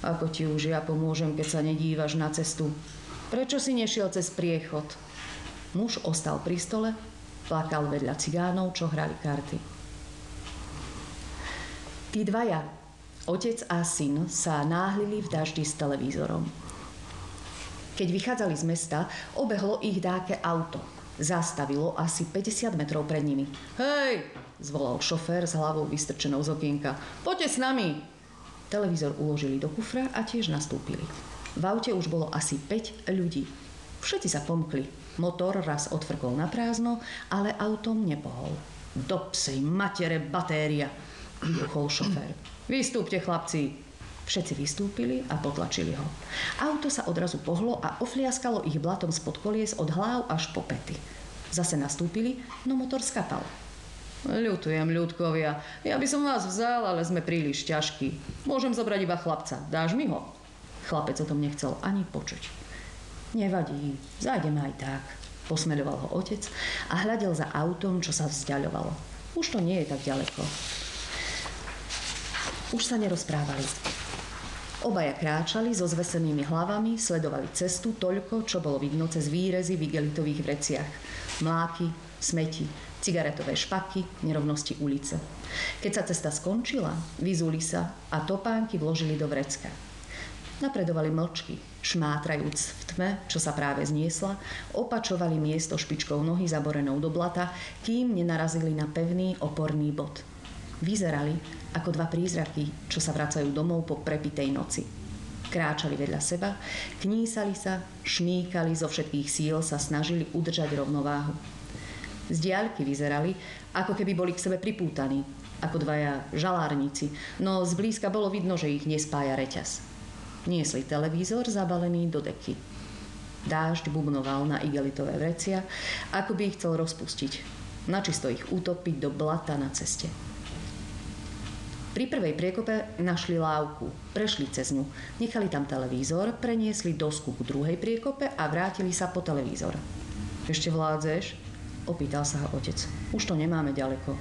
ako ti už ja pomôžem, keď sa nedívaš na cestu. Prečo si nešiel cez priechod? Muž ostal pri stole, plakal vedľa cigánov, čo hrali karty. Tí dvaja, otec a syn, sa náhlili v daždi s televízorom. Keď vychádzali z mesta, obehlo ich dáke auto – Zastavilo asi 50 metrov pred nimi. Hej, zvolal šofér s hlavou vystrčenou z okienka. Poďte s nami. Televízor uložili do kufra a tiež nastúpili. V aute už bolo asi 5 ľudí. Všetci sa pomkli. Motor raz odfrkol na prázdno, ale autom nepohol. Do psej matere batéria, vybuchol šofér. Vystúpte, chlapci, Všetci vystúpili a potlačili ho. Auto sa odrazu pohlo a ofliaskalo ich blatom spod kolies od hlav až po pety. Zase nastúpili, no motor skapal. Ľutujem, ľudkovia. Ja by som vás vzal, ale sme príliš ťažkí. Môžem zobrať iba chlapca. Dáš mi ho? Chlapec o tom nechcel ani počuť. Nevadí, zájdeme aj tak. Posmeľoval ho otec a hľadel za autom, čo sa vzdialovalo. Už to nie je tak ďaleko. Už sa nerozprávali. Obaja kráčali so zvesenými hlavami, sledovali cestu toľko, čo bolo vidno cez výrezy v igelitových vreciach. Mláky, smeti, cigaretové špaky, nerovnosti ulice. Keď sa cesta skončila, vyzuli sa a topánky vložili do vrecka. Napredovali mlčky, šmátrajúc v tme, čo sa práve zniesla, opačovali miesto špičkou nohy zaborenou do blata, kým nenarazili na pevný oporný bod. Vyzerali ako dva prízraky, čo sa vracajú domov po prepitej noci. Kráčali vedľa seba, knísali sa, šmíkali, zo všetkých síl sa snažili udržať rovnováhu. Z diaľky vyzerali, ako keby boli k sebe pripútaní, ako dvaja žalárnici, no zblízka bolo vidno, že ich nespája reťaz. Niesli televízor zabalený do deky. Dážď bubnoval na igelitové vrecia, ako by ich chcel rozpustiť. Načisto ich utopiť do blata na ceste. Pri prvej priekope našli lávku, prešli cez ňu, nechali tam televízor, preniesli dosku k druhej priekope a vrátili sa po televízor. Ešte vládzeš? Opýtal sa ho otec. Už to nemáme ďaleko.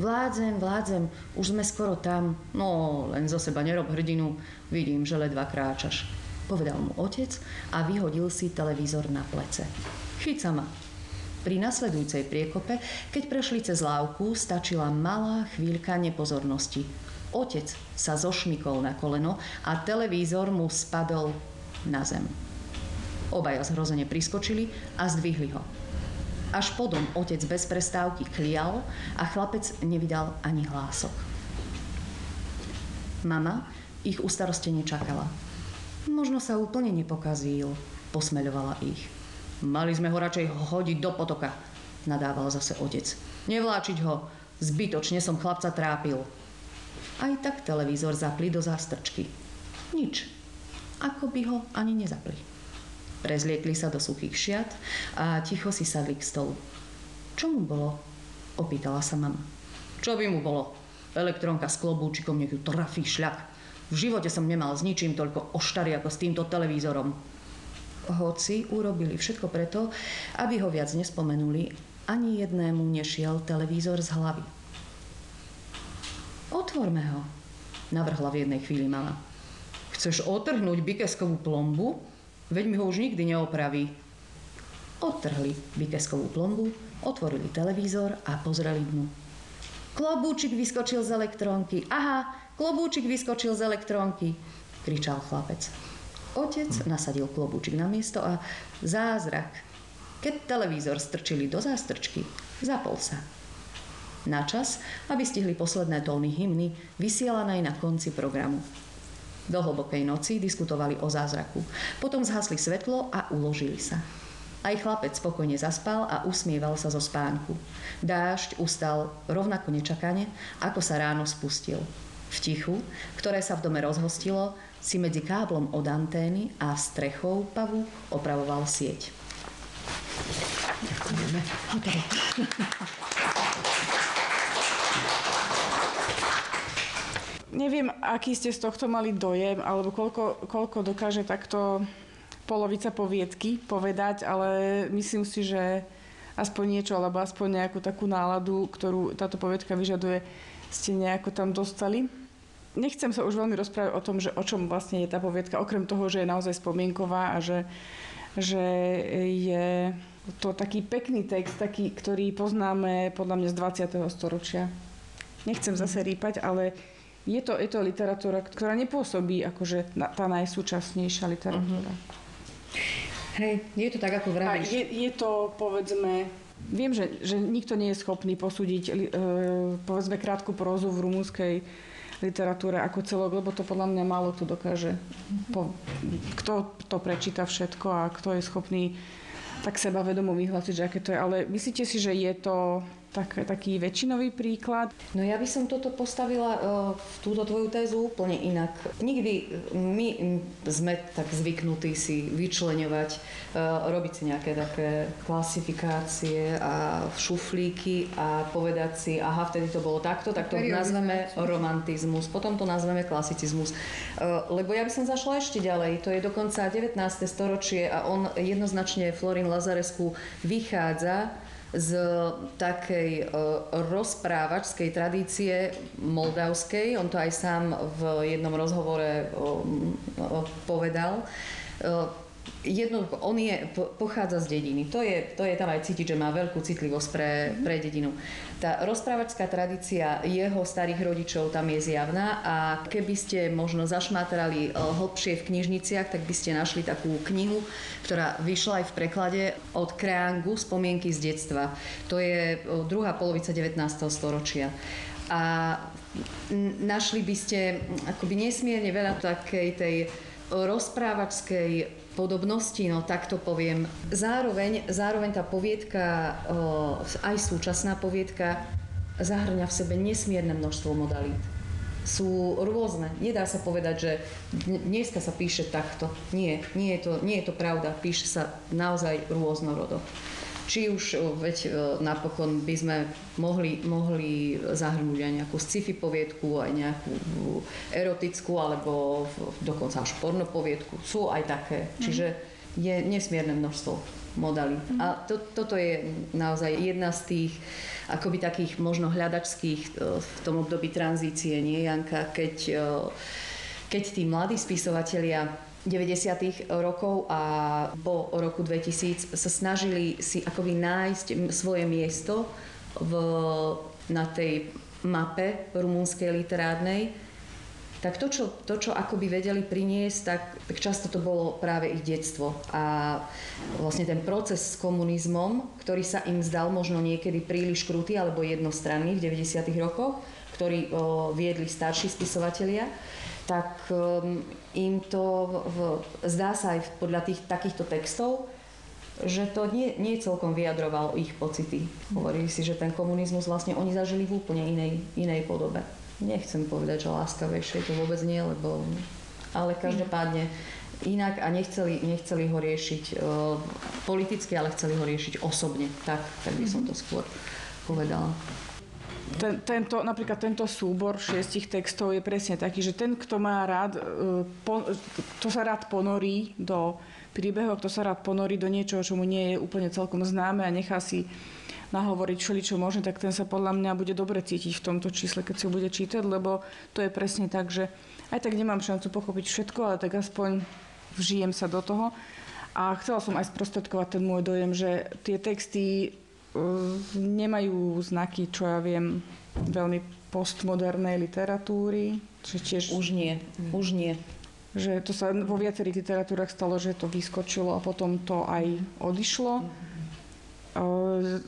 Vládzem, vládzem, už sme skoro tam. No, len zo seba nerob hrdinu, vidím, že ledva kráčaš. Povedal mu otec a vyhodil si televízor na plece. Chyť ma. Pri nasledujúcej priekope, keď prešli cez lávku, stačila malá chvíľka nepozornosti. Otec sa zošmykol na koleno a televízor mu spadol na zem. Obaja zhrozene priskočili a zdvihli ho. Až potom otec bez prestávky klial a chlapec nevydal ani hlások. Mama ich ustarostene čakala. Možno sa úplne nepokazil, posmeľovala ich. Mali sme ho radšej hodiť do potoka, nadával zase otec. Nevláčiť ho, zbytočne som chlapca trápil. Aj tak televízor zapli do zástrčky. Nič. Ako by ho ani nezapli. Prezliekli sa do suchých šiat a ticho si sadli k stolu. Čo mu bolo? Opýtala sa mama. Čo by mu bolo? Elektronka s klobúčikom, nech ju trafí šľak. V živote som nemal s ničím toľko oštary ako s týmto televízorom. Hoci urobili všetko preto, aby ho viac nespomenuli, ani jednému nešiel televízor z hlavy. Otvorme ho, navrhla v jednej chvíli mama. Chceš otrhnúť bikeskovú plombu? Veď mi ho už nikdy neopraví. Odtrhli bikeskovú plombu, otvorili televízor a pozreli dnu. Klobúčik vyskočil z elektrónky. Aha, klobúčik vyskočil z elektrónky, kričal chlapec. Otec nasadil klobúčik na miesto a zázrak. Keď televízor strčili do zástrčky, zapol sa. Na čas, aby stihli posledné tóny hymny, vysielanej na konci programu. Do hlbokej noci diskutovali o zázraku. Potom zhasli svetlo a uložili sa. Aj chlapec spokojne zaspal a usmieval sa zo spánku. Dážď ustal rovnako nečakane, ako sa ráno spustil. V tichu, ktoré sa v dome rozhostilo, si medzi káblom od antény a strechou pavu opravoval sieť. Ďakujeme. Neviem, aký ste z tohto mali dojem, alebo koľko, koľko dokáže takto polovica poviedky povedať, ale myslím si, že aspoň niečo, alebo aspoň nejakú takú náladu, ktorú táto poviedka vyžaduje, ste nejako tam dostali. Nechcem sa už veľmi rozprávať o tom, že o čom vlastne je tá poviedka, okrem toho, že je naozaj spomienková a že, že je to taký pekný text, taký, ktorý poznáme podľa mňa z 20. storočia. Nechcem zase rýpať, ale je to, je to literatúra, ktorá nepôsobí akože tá najsúčasnejšia literatúra. Uh-huh. Hej, je to tak, ako vravíš. Je, je to, povedzme, viem, že, že nikto nie je schopný posúdiť, e, povedzme, krátku prózu v rumúnskej literatúre ako celok, lebo to podľa mňa málo tu dokáže. Po, kto to prečíta všetko a kto je schopný tak sebavedomo vyhlásiť, že aké to je. Ale myslíte si, že je to tak, taký väčšinový príklad. No ja by som toto postavila uh, v túto tvoju tézu úplne inak. Nikdy my sme tak zvyknutí si vyčleňovať, uh, robiť si nejaké také klasifikácie a šuflíky a povedať si, aha, vtedy to bolo takto, tak to nazveme romantizmus, potom to nazveme klasicizmus. Lebo ja by som zašla ešte ďalej, to je dokonca 19. storočie a on jednoznačne Florin Lazaresku vychádza z takej e, rozprávačskej tradície moldavskej. On to aj sám v jednom rozhovore povedal. Jednoducho, on je, pochádza z dediny. To je, to je tam aj cítiť, že má veľkú citlivosť pre, pre dedinu. Tá rozprávačská tradícia jeho starých rodičov tam je zjavná a keby ste možno zašmátrali e, hlbšie v knižniciach, tak by ste našli takú knihu, ktorá vyšla aj v preklade od Kreangu Spomienky z detstva. To je e, druhá polovica 19. storočia. A našli by ste akoby nesmierne veľa takej tej rozprávačskej podobnosti, no tak to poviem. Zároveň, zároveň tá poviedka, aj súčasná poviedka, zahrňa v sebe nesmierne množstvo modalít. Sú rôzne. Nedá sa povedať, že dneska sa píše takto. Nie, nie je to, nie je to pravda. Píše sa naozaj rôznorodo. Či už, veď napokon by sme mohli, mohli zahrnúť aj nejakú sci-fi poviedku, aj nejakú erotickú, alebo dokonca až pornopoviedku. Sú aj také. Mm-hmm. Čiže je nesmierne množstvo modalít. Mm-hmm. A to, toto je naozaj jedna z tých akoby takých možno hľadačských v tom období tranzície, nie Janka, keď, keď tí mladí spisovatelia 90. rokov a po roku 2000 sa snažili si akoby nájsť svoje miesto v, na tej mape rumúnskej literárnej, tak to čo, to, čo akoby vedeli priniesť, tak, tak často to bolo práve ich detstvo. A vlastne ten proces s komunizmom, ktorý sa im zdal možno niekedy príliš krutý alebo jednostranný v 90. rokoch, ktorý o, viedli starší spisovatelia, tak um, im to v, zdá sa aj podľa tých takýchto textov, že to nie, nie celkom vyjadrovalo ich pocity. Hovorili si, že ten komunizmus vlastne oni zažili v úplne inej, inej podobe. Nechcem povedať, že láskavejšie to vôbec nie, lebo... Ale každopádne inak a nechceli, nechceli ho riešiť uh, politicky, ale chceli ho riešiť osobne. Tak, tak by som to skôr povedala ten, tento, napríklad tento súbor šiestich textov je presne taký, že ten, kto má rád, e, po, to sa rád ponorí do príbehov, kto sa rád ponorí do niečoho, čo mu nie je úplne celkom známe a nechá si nahovoriť všeli, čo môže, tak ten sa podľa mňa bude dobre cítiť v tomto čísle, keď si ho bude čítať, lebo to je presne tak, že aj tak nemám šancu pochopiť všetko, ale tak aspoň vžijem sa do toho. A chcela som aj sprostredkovať ten môj dojem, že tie texty nemajú znaky, čo ja viem, veľmi postmodernej literatúry. Že tiež... Už nie, už nie. Že to sa vo viacerých literatúrach stalo, že to vyskočilo a potom to aj odišlo.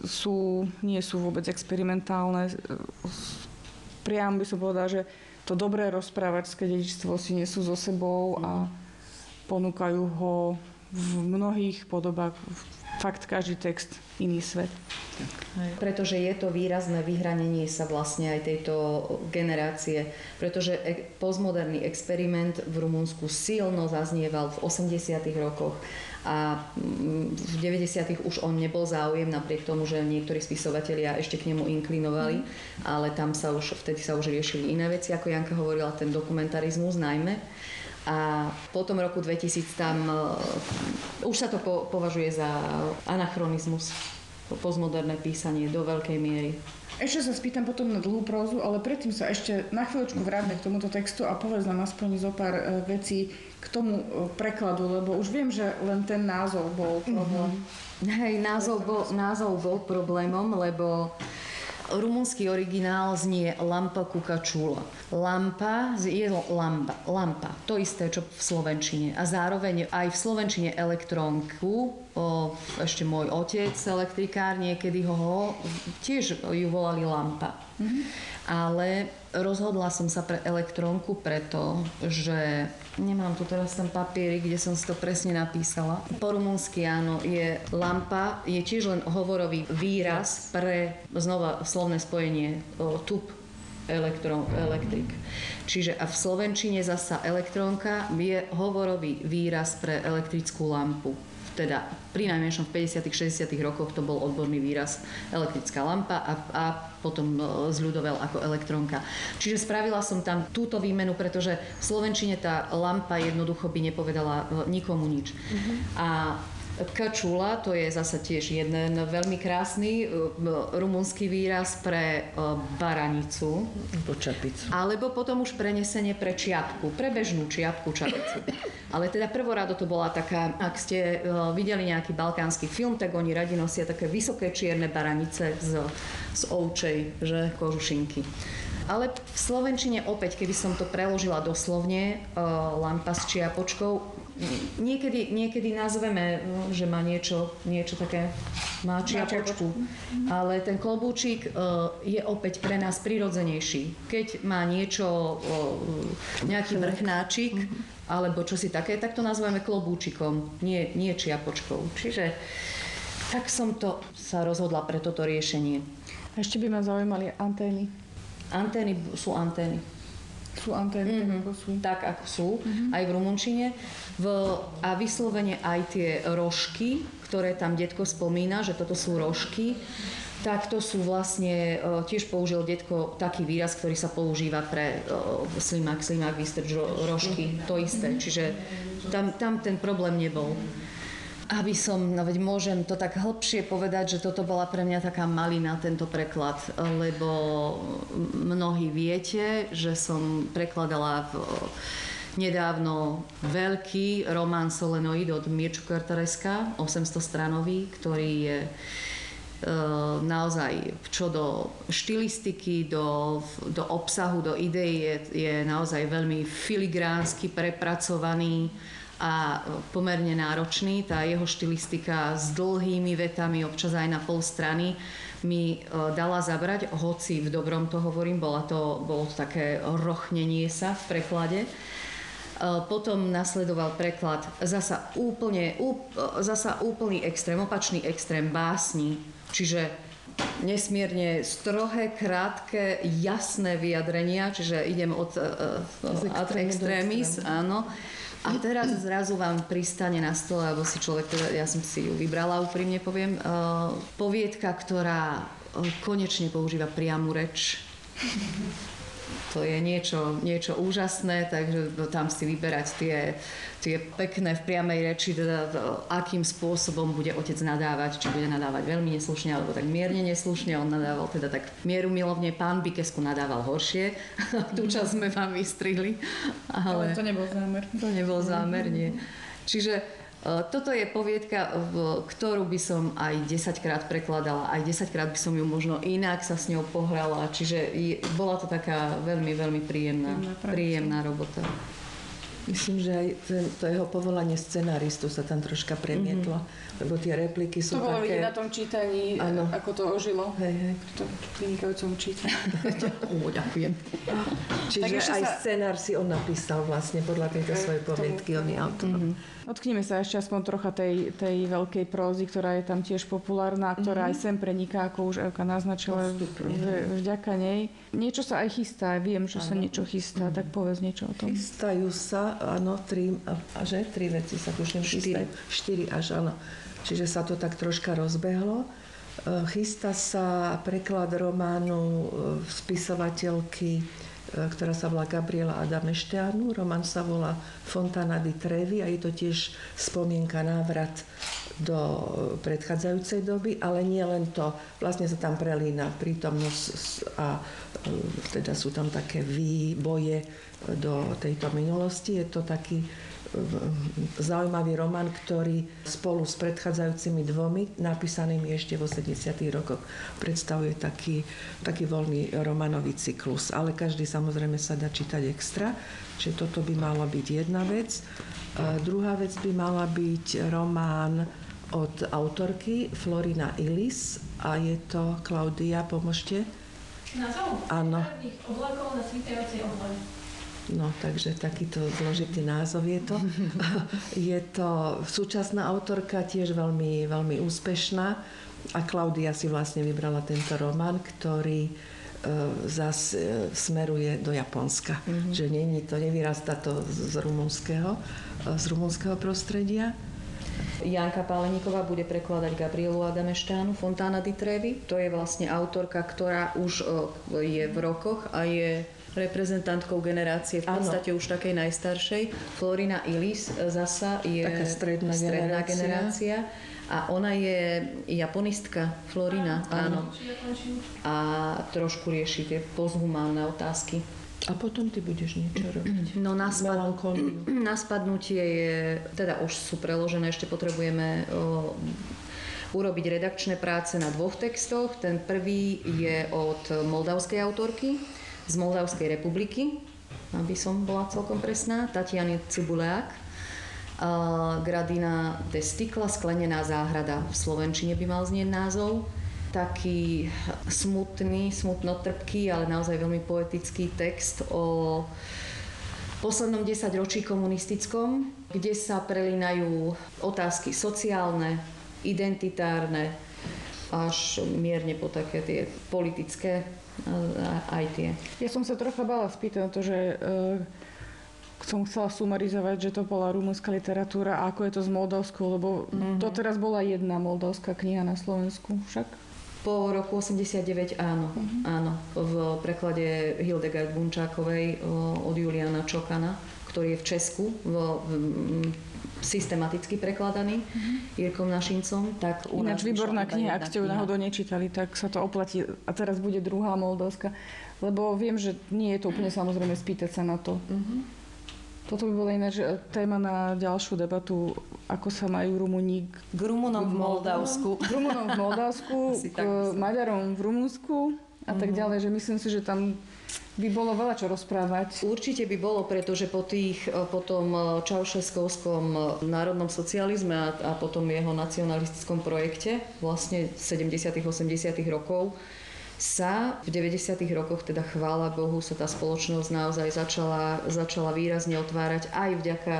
Sú, nie sú vôbec experimentálne. Priam by som povedala, že to dobré rozprávačské dedičstvo si nesú so sebou a ponúkajú ho v mnohých podobách, fakt každý text iný svet. Pretože je to výrazné vyhranenie sa vlastne aj tejto generácie, pretože postmoderný experiment v Rumunsku silno zaznieval v 80. rokoch a mm, v 90. už on nebol záujem, napriek tomu, že niektorí spisovatelia ešte k nemu inklinovali, mm. ale tam sa už, vtedy sa už riešili iné veci, ako Janka hovorila, ten dokumentarizmus najmä. A po tom roku 2000 tam uh, už sa to po, považuje za anachronizmus, postmoderné písanie do veľkej miery. Ešte sa spýtam potom na dlhú prózu, ale predtým sa ešte na chvíľočku vráťme k tomuto textu a povedz nám aspoň zo pár uh, vecí k tomu uh, prekladu, lebo už viem, že len ten názov bol problém. Mm-hmm. Hej, názov bol, názov bol problémom, lebo Rumunský originál znie Lampa Kukačula. Lampa je lampa, lampa, to isté, čo v Slovenčine. A zároveň aj v Slovenčine elektrónku, o, ešte môj otec, elektrikár, niekedy ho, ho tiež ju volali lampa. Mm-hmm. Ale rozhodla som sa pre elektrónku preto, že Nemám tu teraz ten papiery, kde som si to presne napísala. Po rumunsky áno, je lampa, je tiež len hovorový výraz pre, znova slovné spojenie, o, tup elektron, elektrik. Čiže a v slovenčine zasa elektrónka je hovorový výraz pre elektrickú lampu teda pri najmenšom v 50 60 rokoch to bol odborný výraz elektrická lampa a, a potom e, zľudovel ako elektronka. Čiže spravila som tam túto výmenu, pretože v Slovenčine tá lampa jednoducho by nepovedala e, nikomu nič. Mm-hmm. A Kačula, to je zase tiež jeden veľmi krásny rumunský výraz pre baranicu. Po čapicu. Alebo potom už prenesenie pre čiapku, pre bežnú čiapku, čapicu. Ale teda prvorado to bola taká, ak ste videli nejaký balkánsky film, tak oni radi nosia také vysoké čierne baranice z, z ovčej, že, kožušinky. Ale v Slovenčine opäť, keby som to preložila doslovne, lampa s čiapočkou, niekedy, niekedy nazveme, no, že má niečo, niečo také, má čiapočku. Ale ten klobúčik uh, je opäť pre nás prirodzenejší. Keď má niečo, nejaký vrchnáčik, alebo čo si také, tak to nazveme klobúčikom, nie, nie čiapočkou. Čiže tak som to sa rozhodla pre toto riešenie. Ešte by ma zaujímali antény. Antény sú antény. Sú antény, mm-hmm. ako sú. Tak, ako sú, mm-hmm. aj v rumunčine. V, a vyslovene aj tie rožky, ktoré tam detko spomína, že toto sú rožky, tak to sú vlastne, e, tiež použil detko taký výraz, ktorý sa používa pre uh, slimák, slimák, výstrč, rožky, to isté. Čiže tam, tam ten problém nebol aby som, no veď môžem to tak hĺbšie povedať, že toto bola pre mňa taká malina, tento preklad, lebo mnohí viete, že som prekladala v, nedávno veľký román Solenoid od Mirču Kartareska, 800 stranový, ktorý je e, naozaj čo do štilistiky, do, do obsahu, do ideí je, je naozaj veľmi filigránsky prepracovaný a pomerne náročný. Tá jeho štilistika s dlhými vetami, občas aj na pol strany, mi e, dala zabrať, hoci v dobrom to hovorím, bola to, bolo to také rochnenie sa v preklade. E, potom nasledoval preklad zasa, úplne, úp, e, zasa úplný extrém, opačný extrém básni, čiže nesmierne strohé, krátke, jasné vyjadrenia, čiže idem od, od ad extrémis, áno a teraz zrazu vám pristane na stole, alebo si človek, teda, ja som si ju vybrala, úprimne poviem, uh, poviedka, ktorá uh, konečne používa priamu reč. To je niečo, niečo úžasné, takže tam si vyberať tie, tie pekné v priamej reči, teda akým spôsobom bude otec nadávať, či bude nadávať veľmi neslušne alebo tak mierne neslušne. On nadával teda tak mieru milovne. Pán Bikesku nadával horšie. Tú časť sme vám vystrihli. Ale, ale to nebol zámer. To nebol zámer, nie. Čiže toto je poviedka, ktorú by som aj 10 krát prekladala, aj 10 krát by som ju možno inak sa s ňou pohrala, čiže bola to taká veľmi, veľmi príjemná, príjemná robota. Myslím, že aj ten, to jeho povolanie scenáristu sa tam troška premietlo, mm-hmm. lebo tie repliky sú to také... To bolo vidieť na tom čítaní, ano. ako to ožilo. Hej, hej. V tom vynikajúcom čítaní. Ó, ďakujem. Čiže aj sa... scenár si on napísal vlastne podľa tejto svojej poviedky, on je autor. Mm-hmm. Dotknime sa ešte aspoň trocha tej, tej veľkej prózy, ktorá je tam tiež populárna, ktorá mm-hmm. aj sem preniká, ako už Evka naznačila, vďaka nej. Niečo sa aj chystá, viem, že ano. sa niečo chystá, mm-hmm. tak povedz niečo o tom. Chystajú sa, áno, tri, a, že? Tri veci sa tuším chystajú. Štyri až, áno. Čiže sa to tak troška rozbehlo. E, chystá sa preklad románu e, spisovateľky E, ktorá sa volá Gabriela Adamešteanu. Roman sa volá Fontana di Trevi a je to tiež spomienka návrat do predchádzajúcej doby, ale nie len to. Vlastne sa tam prelína prítomnosť a e, teda sú tam také výboje do tejto minulosti. Je to taký zaujímavý román, ktorý spolu s predchádzajúcimi dvomi, napísanými ešte v 80. rokoch, predstavuje taký, taký voľný romanový cyklus. Ale každý samozrejme sa dá čítať extra, čiže toto by mala byť jedna vec. Druhá vec by mala byť román od autorky Florina Illis a je to Klaudia, pomožte. Názov? Áno. Oblakov na svítajúcej. No, takže takýto zložitý názov je to. je to súčasná autorka, tiež veľmi, veľmi úspešná. A Klaudia si vlastne vybrala tento román, ktorý e, zas e, smeruje do Japonska. Mm-hmm. Že nie, to nevyrastá to z rumunského, e, z rumunského prostredia. Janka Páleníková bude prekladať Gabrielu Adameštánu, Fontána di Trevi. To je vlastne autorka, ktorá už je v rokoch a je reprezentantkou generácie v podstate ano. už takej najstaršej. Florina Ilis zasa je Taká stredná, stredná generácia. generácia a ona je japonistka, Florina, áno. A trošku rieši tie posthumánne otázky. A potom ty budeš niečo robiť? No na, spad... na spadnutie je, teda už sú preložené, ešte potrebujeme o, urobiť redakčné práce na dvoch textoch. Ten prvý je od moldavskej autorky z Moldavskej republiky, aby som bola celkom presná, Tatiany Cibuleák Gradina de Stikla, sklenená záhrada. V Slovenčine by mal znieť názov. Taký smutný, smutno trpký, ale naozaj veľmi poetický text o poslednom desaťročí komunistickom, kde sa prelínajú otázky sociálne, identitárne, až mierne po také tie politické aj tie. Ja som sa trocha bala spýtať to, že e, som chcela sumarizovať, že to bola rumúnska literatúra a ako je to s Moldavskou, lebo mm-hmm. to teraz bola jedna moldavská kniha na Slovensku však. Po roku 89 áno, uh-huh. áno. V preklade Hildegard Bunčákovej od Juliana Čokana, ktorý je v Česku, v, v, systematicky prekladaný uh-huh. Jirkom Našincom. Tak u Ináč výborná kniha, ak ste ju náhodou nečítali, tak sa to oplatí. A teraz bude druhá moldavská, lebo viem, že nie je to úplne samozrejme spýtať sa na to. Uh-huh. Toto by bola ináč téma na ďalšiu debatu, ako sa majú Rumúni k Rumunom v Moldavsku. K Rumunom v Moldavsku, k Maďarom v Rumunsku a tak mhm. ďalej, že myslím si, že tam by bolo veľa čo rozprávať. Určite by bolo, pretože po, tých, po tom Čaušeskovskom národnom socializme a, a potom jeho nacionalistickom projekte vlastne 70 80 rokov sa v 90. rokoch, teda chvála Bohu, sa tá spoločnosť naozaj začala, začala výrazne otvárať aj vďaka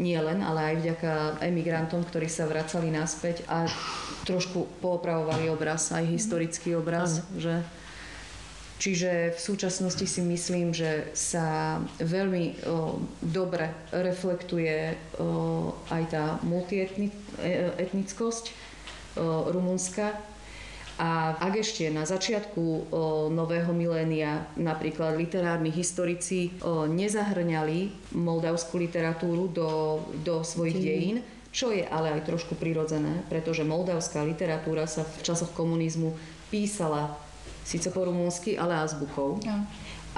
nie len, ale aj vďaka emigrantom, ktorí sa vracali naspäť a trošku poopravovali obraz, aj historický obraz, ano. že Čiže v súčasnosti si myslím, že sa veľmi o, dobre reflektuje o, aj tá multietnickosť Rumunska a ak ešte na začiatku nového milénia napríklad literárni historici nezahrňali moldavskú literatúru do, do svojich dejín, čo je ale aj trošku prirodzené, pretože moldavská literatúra sa v časoch komunizmu písala síce po rumúnsky, ale azbukou. Ja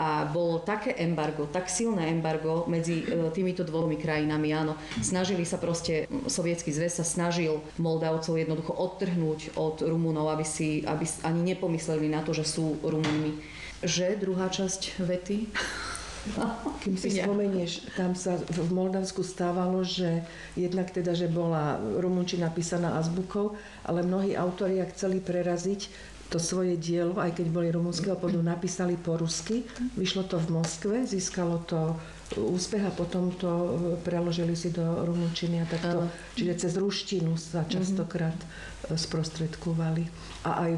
a bolo také embargo, tak silné embargo medzi e, týmito dvomi krajinami, áno. Snažili sa proste, sovietský zväz sa snažil Moldavcov jednoducho odtrhnúť od Rumunov, aby si aby ani nepomysleli na to, že sú Rumunmi. Že druhá časť vety? Kým si spomenieš, tam sa v Moldavsku stávalo, že jednak teda, že bola rumunčina písaná azbukou, ale mnohí autori, ak chceli preraziť to svoje dielo, aj keď boli rumunského pôdu, napísali po rusky. Vyšlo to v Moskve, získalo to úspech a potom to e, preložili si do rumunčiny a takto. Čiže cez ruštinu sa častokrát e, sprostredkovali. A aj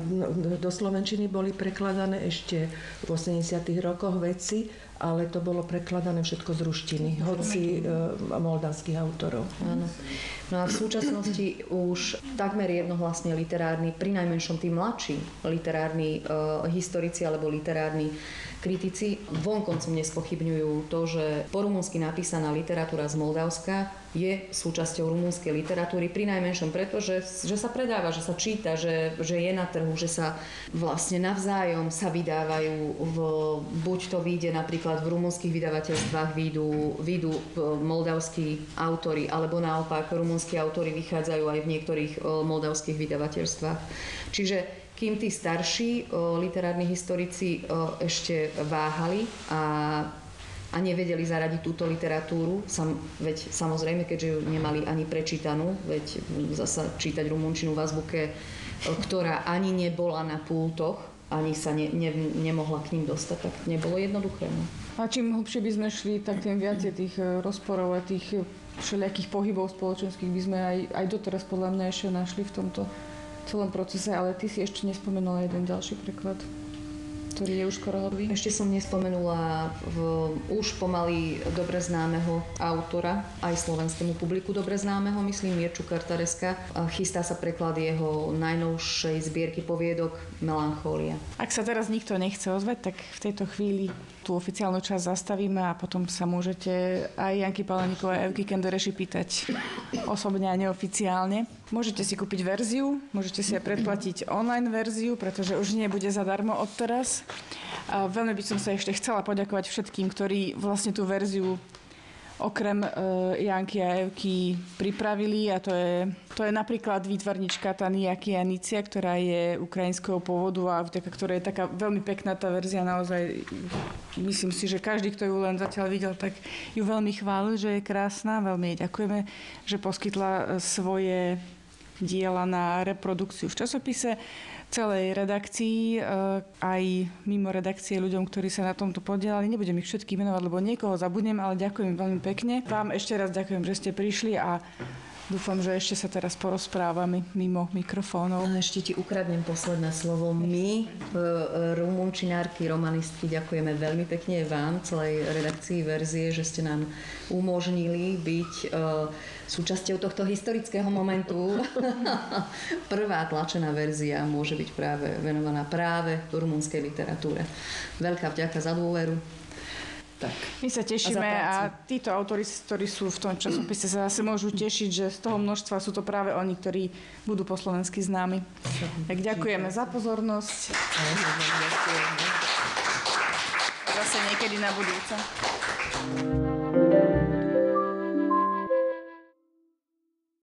do slovenčiny boli prekladané ešte v 80. rokoch veci, ale to bolo prekladané všetko z ruštiny, hoci e, moldavských autorov. Áno. No a v súčasnosti už takmer jednohlasne literárni, pri najmenšom tí mladší literárni e, historici alebo literárni kritici vonkoncom nespochybňujú to, že po rumunsky napísaná literatúra z Moldavska je súčasťou rumúnskej literatúry, pri najmenšom preto, že, že sa predáva, že sa číta, že, že je na trhu, že sa vlastne navzájom sa vydávajú, v, buď to vyjde napríklad v rumúnskych vydavateľstvách, výjdu, výjdu e, moldavskí autory, alebo naopak rumúnsky autory vychádzajú aj v niektorých e, moldavských vydavateľstvách. Čiže kým tí starší o, literárni historici o, ešte váhali a, a nevedeli zaradiť túto literatúru, sam, veď samozrejme, keďže ju nemali ani prečítanú, veď zasa čítať rumunčinu v azbuke, o, ktorá ani nebola na pultoch, ani sa ne, ne, nemohla k ním dostať, tak nebolo jednoduché. No. A čím hlbšie by sme šli, tak tým viacej tých rozporov a tých všelijakých pohybov spoločenských by sme aj, aj doteraz podľa mňa ešte našli v tomto celom procese, ale ty si ešte nespomenula jeden ďalší preklad. ktorý je už skoro hotový? Ešte som nespomenula v, už pomaly dobre známeho autora, aj slovenskému publiku dobre známeho, myslím Mirču Kartareska. Chystá sa preklad jeho najnovšej zbierky poviedok Melancólia. Ak sa teraz nikto nechce ozvať, tak v tejto chvíli tú oficiálnu časť zastavíme a potom sa môžete aj Janky Palaníkovej a Evky Kendereši pýtať osobne a neoficiálne. Môžete si kúpiť verziu, môžete si aj predplatiť online verziu, pretože už nebude zadarmo od teraz. A veľmi by som sa ešte chcela poďakovať všetkým, ktorí vlastne tú verziu okrem uh, Janky a Evky pripravili a to je, to je napríklad výtvarnička Tania Kianicia, ktorá je ukrajinského pôvodu a vďaka ktorej je taká veľmi pekná tá verzia naozaj myslím si, že každý, kto ju len zatiaľ videl, tak ju veľmi chválil, že je krásna. Veľmi jej ďakujeme, že poskytla svoje diela na reprodukciu v časopise celej redakcii, eh, aj mimo redakcie ľuďom, ktorí sa na tomto podielali. Nebudem ich všetky menovať, lebo niekoho zabudnem, ale ďakujem veľmi pekne. Vám ešte raz ďakujem, že ste prišli a Dúfam, že ešte sa teraz porozprávame mimo mikrofónov. A ešte ti ukradnem posledné slovo. My, e, rumunčinárky, romanistky, ďakujeme veľmi pekne vám, celej redakcii verzie, že ste nám umožnili byť e, súčasťou tohto historického momentu. Prvá tlačená verzia môže byť práve venovaná práve rumunskej literatúre. Veľká vďaka za dôveru. Tak. My sa tešíme a, a títo autori, ktorí sú v tom časopise, sa zase môžu tešiť, že z toho množstva sú to práve oni, ktorí budú po slovensky známi. Tak ďakujeme za pozornosť. Zase niekedy na budúce.